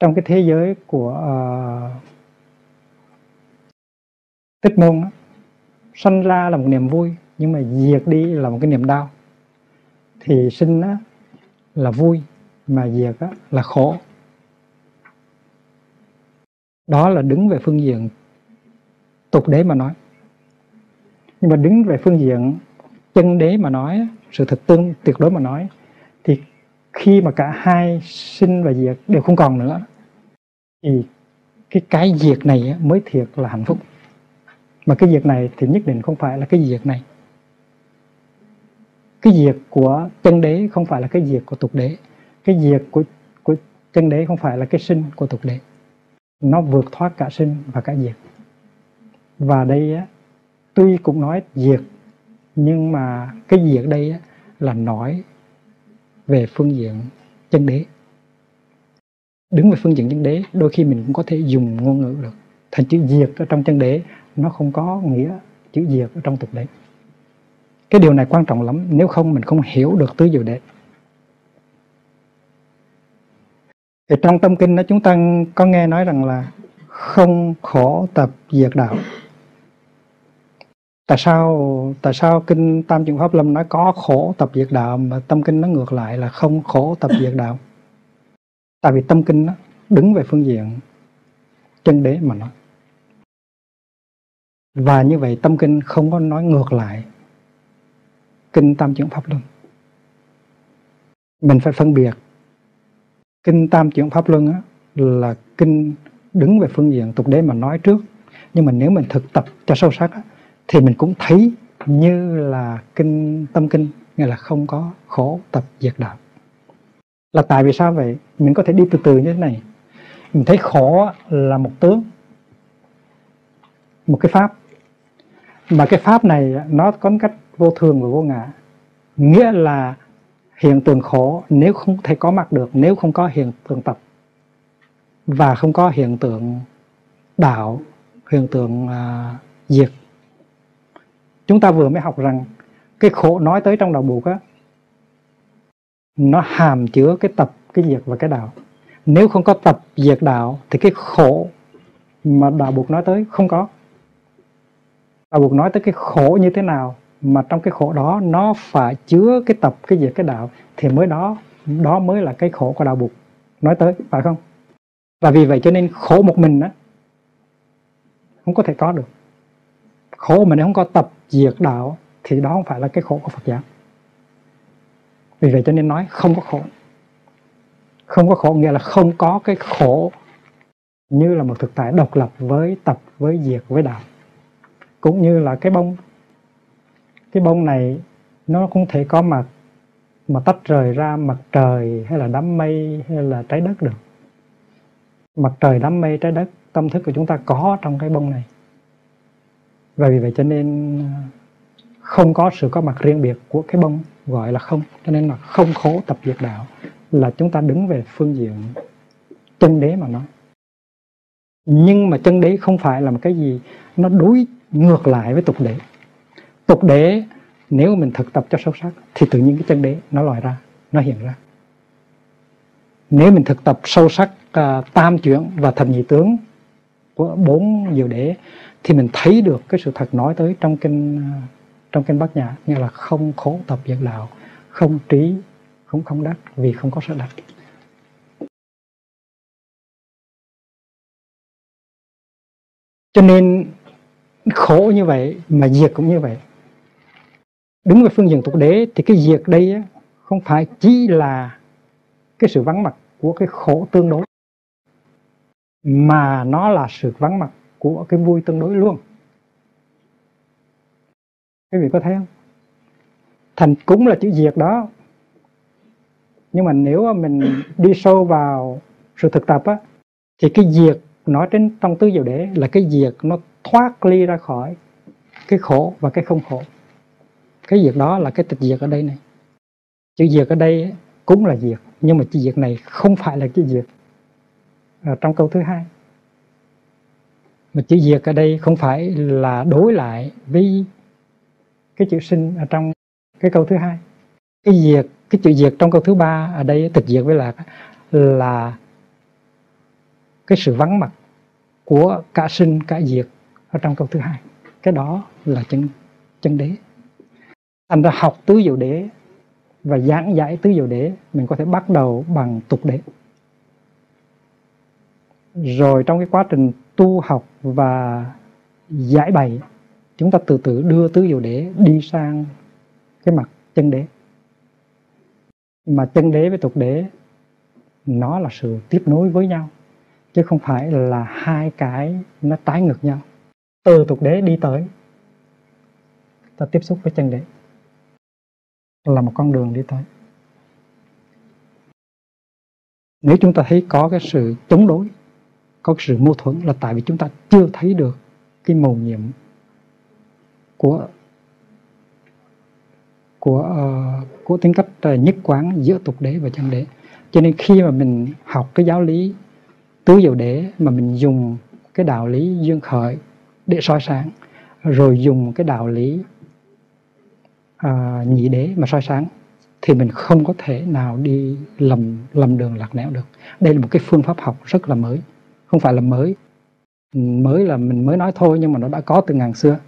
trong cái thế giới của uh, tích môn á, sanh ra là một niềm vui nhưng mà diệt đi là một cái niềm đau. Thì sinh á, là vui mà diệt á, là khổ. Đó là đứng về phương diện tục đế mà nói nhưng mà đứng về phương diện chân đế mà nói sự thật tương tuyệt đối mà nói thì khi mà cả hai sinh và diệt đều không còn nữa thì cái cái diệt này mới thiệt là hạnh phúc. Mà cái diệt này thì nhất định không phải là cái diệt này. Cái diệt của chân đế không phải là cái diệt của tục đế. Cái diệt của của chân đế không phải là cái sinh của tục đế. Nó vượt thoát cả sinh và cả diệt. Và đây á, tuy cũng nói diệt nhưng mà cái diệt đây á, là nói về phương diện chân đế. Đứng về phương diện chân đế đôi khi mình cũng có thể dùng ngôn ngữ được. Thành chữ diệt ở trong chân đế nó không có nghĩa chữ diệt ở trong tục đế. Cái điều này quan trọng lắm nếu không mình không hiểu được tứ diệu đế. Thì trong tâm kinh đó chúng ta có nghe nói rằng là không khổ tập diệt đạo tại sao tại sao kinh tam chuyển pháp lâm nói có khổ tập diệt đạo mà tâm kinh nó ngược lại là không khổ tập diệt đạo? Tại vì tâm kinh nó đứng về phương diện chân đế mà nói. Và như vậy tâm kinh không có nói ngược lại kinh tam chuyển pháp luân. Mình phải phân biệt kinh tam chuyển pháp luân á, là kinh đứng về phương diện tục đế mà nói trước. Nhưng mà nếu mình thực tập cho sâu sắc á, thì mình cũng thấy như là kinh tâm kinh nghĩa là không có khổ tập diệt đạo. Là tại vì sao vậy? Mình có thể đi từ từ như thế này. Mình thấy khổ là một tướng một cái pháp. Mà cái pháp này nó có cách vô thường và vô ngã. Nghĩa là hiện tượng khổ nếu không thể có mặt được nếu không có hiện tượng tập và không có hiện tượng đạo hiện tượng uh, diệt chúng ta vừa mới học rằng cái khổ nói tới trong đạo buộc á, nó hàm chứa cái tập, cái diệt và cái đạo. Nếu không có tập diệt đạo thì cái khổ mà đạo buộc nói tới không có. Đạo buộc nói tới cái khổ như thế nào mà trong cái khổ đó nó phải chứa cái tập, cái diệt cái đạo thì mới đó đó mới là cái khổ của đạo buộc nói tới, phải không? Và vì vậy cho nên khổ một mình á, không có thể có được khổ mà nếu không có tập diệt đạo thì đó không phải là cái khổ của Phật giáo. Vì vậy cho nên nói không có khổ. Không có khổ nghĩa là không có cái khổ như là một thực tại độc lập với tập, với diệt, với đạo. Cũng như là cái bông cái bông này nó cũng thể có mặt, mà tách rời ra mặt trời hay là đám mây hay là trái đất được. Mặt trời, đám mây, trái đất, tâm thức của chúng ta có trong cái bông này và vì vậy cho nên ờ, không có sự có mặt riêng biệt của cái bông gọi là không. Cho nên là không khổ tập diệt đạo là chúng ta đứng về phương diện chân đế mà nói. Nhưng mà chân đế không phải là một cái gì nó đối ngược lại với tục đế. Tục đế nếu mình thực tập cho sâu sắc thì tự nhiên cái chân đế nó lòi ra nó hiện ra. Nếu mình thực tập sâu sắc uh, tam chuyển và thập nhị tướng của bốn diệu đế thì mình thấy được cái sự thật nói tới trong kinh trong kinh bát nhã như là không khổ tập diệt đạo, không trí, không không đắc, vì không có sở đắc cho nên khổ như vậy mà diệt cũng như vậy. Đứng về phương diện tục đế thì cái diệt đây không phải chỉ là cái sự vắng mặt của cái khổ tương đối, mà nó là sự vắng mặt của cái vui tương đối luôn. Quý vị có thấy không? Thành cúng là chữ diệt đó. Nhưng mà nếu mình đi sâu vào sự thực tập á, thì cái diệt nói trên trong tứ diệu đế là cái diệt nó thoát ly ra khỏi cái khổ và cái không khổ. Cái diệt đó là cái tịch diệt ở đây này. Chữ diệt ở đây cũng là diệt nhưng mà chữ diệt này không phải là chữ diệt ở trong câu thứ hai mà chữ diệt ở đây không phải là đối lại với cái chữ sinh ở trong cái câu thứ hai. Cái diệt cái chữ diệt trong câu thứ ba ở đây tịch diệt với lạc là cái sự vắng mặt của cả sinh, cả diệt ở trong câu thứ hai. Cái đó là chân chân đế. Thành ra học tứ diệu đế và giảng giải tứ diệu đế, mình có thể bắt đầu bằng tục đế. Rồi trong cái quá trình tu học và giải bày, chúng ta từ từ đưa tứ diệu đế đi sang cái mặt chân đế. Mà chân đế với tục đế, nó là sự tiếp nối với nhau, chứ không phải là hai cái nó trái ngược nhau. Từ tục đế đi tới, ta tiếp xúc với chân đế, là một con đường đi tới. Nếu chúng ta thấy có cái sự chống đối có sự mâu thuẫn là tại vì chúng ta chưa thấy được cái mầu nhiệm của của uh, của tính cách uh, nhất quán giữa tục đế và chân đế. Cho nên khi mà mình học cái giáo lý tứ diệu đế mà mình dùng cái đạo lý dương khởi để soi sáng rồi dùng cái đạo lý uh, nhị đế mà soi sáng thì mình không có thể nào đi lầm lầm đường lạc lẽo được. Đây là một cái phương pháp học rất là mới không phải là mới. Mới là mình mới nói thôi nhưng mà nó đã có từ ngàn xưa.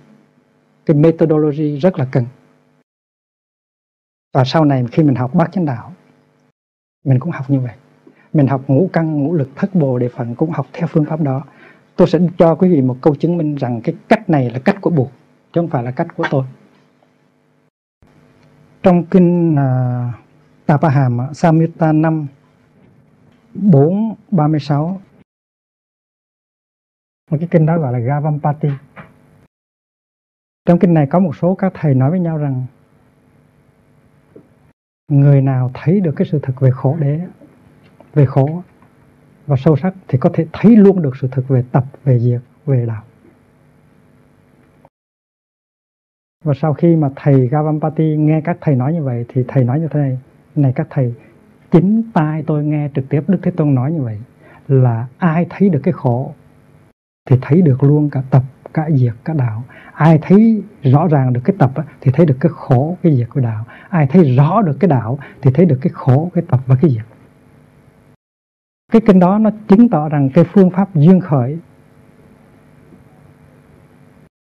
Cái methodology rất là cần. Và sau này khi mình học bát chánh đạo mình cũng học như vậy. Mình học ngũ căn ngũ lực thất bồ đề phận cũng học theo phương pháp đó. Tôi sẽ cho quý vị một câu chứng minh rằng cái cách này là cách của buộc chứ không phải là cách của tôi. Trong kinh uh, Tạp Hàm Samyutta 5 4 36 một cái kinh đó gọi là Gavampati. Trong kinh này có một số các thầy nói với nhau rằng, người nào thấy được cái sự thật về khổ đế, về khổ và sâu sắc thì có thể thấy luôn được sự thật về tập, về diệt, về đạo. Và sau khi mà thầy Gavampati nghe các thầy nói như vậy thì thầy nói như thế này này các thầy, chính tai tôi nghe trực tiếp Đức Thế Tôn nói như vậy là ai thấy được cái khổ thì thấy được luôn cả tập cả diệt cả đạo. Ai thấy rõ ràng được cái tập thì thấy được cái khổ cái diệt của đạo. Ai thấy rõ được cái đạo thì thấy được cái khổ cái tập và cái diệt cái kinh đó nó chứng tỏ rằng cái phương pháp duyên khởi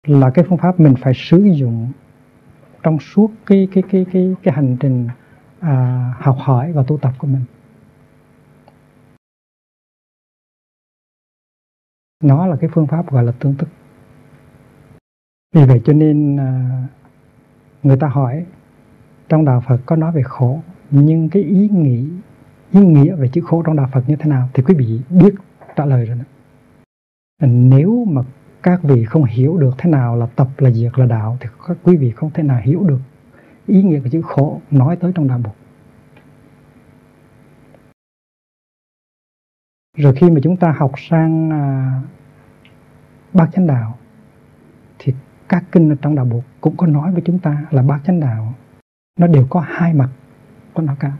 là cái phương pháp mình phải sử dụng trong suốt cái cái cái cái cái hành trình à, học hỏi và tu tập của mình. Nó là cái phương pháp gọi là tương tức vì vậy cho nên à, người ta hỏi, trong đạo Phật có nói về khổ, nhưng cái ý nghĩ, ý nghĩa về chữ khổ trong đạo Phật như thế nào thì quý vị biết trả lời rồi đó. Nếu mà các vị không hiểu được thế nào là tập, là diệt, là đạo thì các quý vị không thể nào hiểu được ý nghĩa của chữ khổ nói tới trong đạo phật Rồi khi mà chúng ta học sang à, bát chánh đạo thì các kinh ở trong đạo bộ cũng có nói với chúng ta là bát chánh đạo nó đều có hai mặt của nó cả.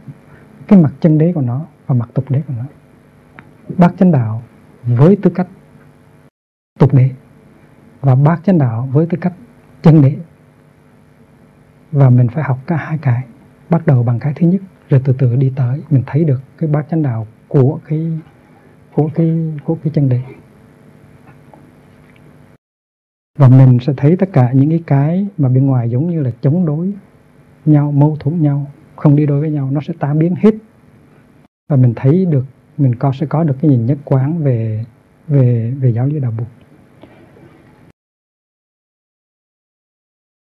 Cái mặt chân đế của nó và mặt tục đế của nó. Bát chánh đạo với tư cách tục đế và bát chánh đạo với tư cách chân đế. Và mình phải học cả hai cái bắt đầu bằng cái thứ nhất rồi từ từ đi tới mình thấy được cái bát chánh đạo của cái của cái của cái chân đề và mình sẽ thấy tất cả những cái cái mà bên ngoài giống như là chống đối nhau, mâu thuẫn nhau, không đi đôi với nhau, nó sẽ tan biến hết. Và mình thấy được, mình có, sẽ có được cái nhìn nhất quán về về về giáo lý đạo Phật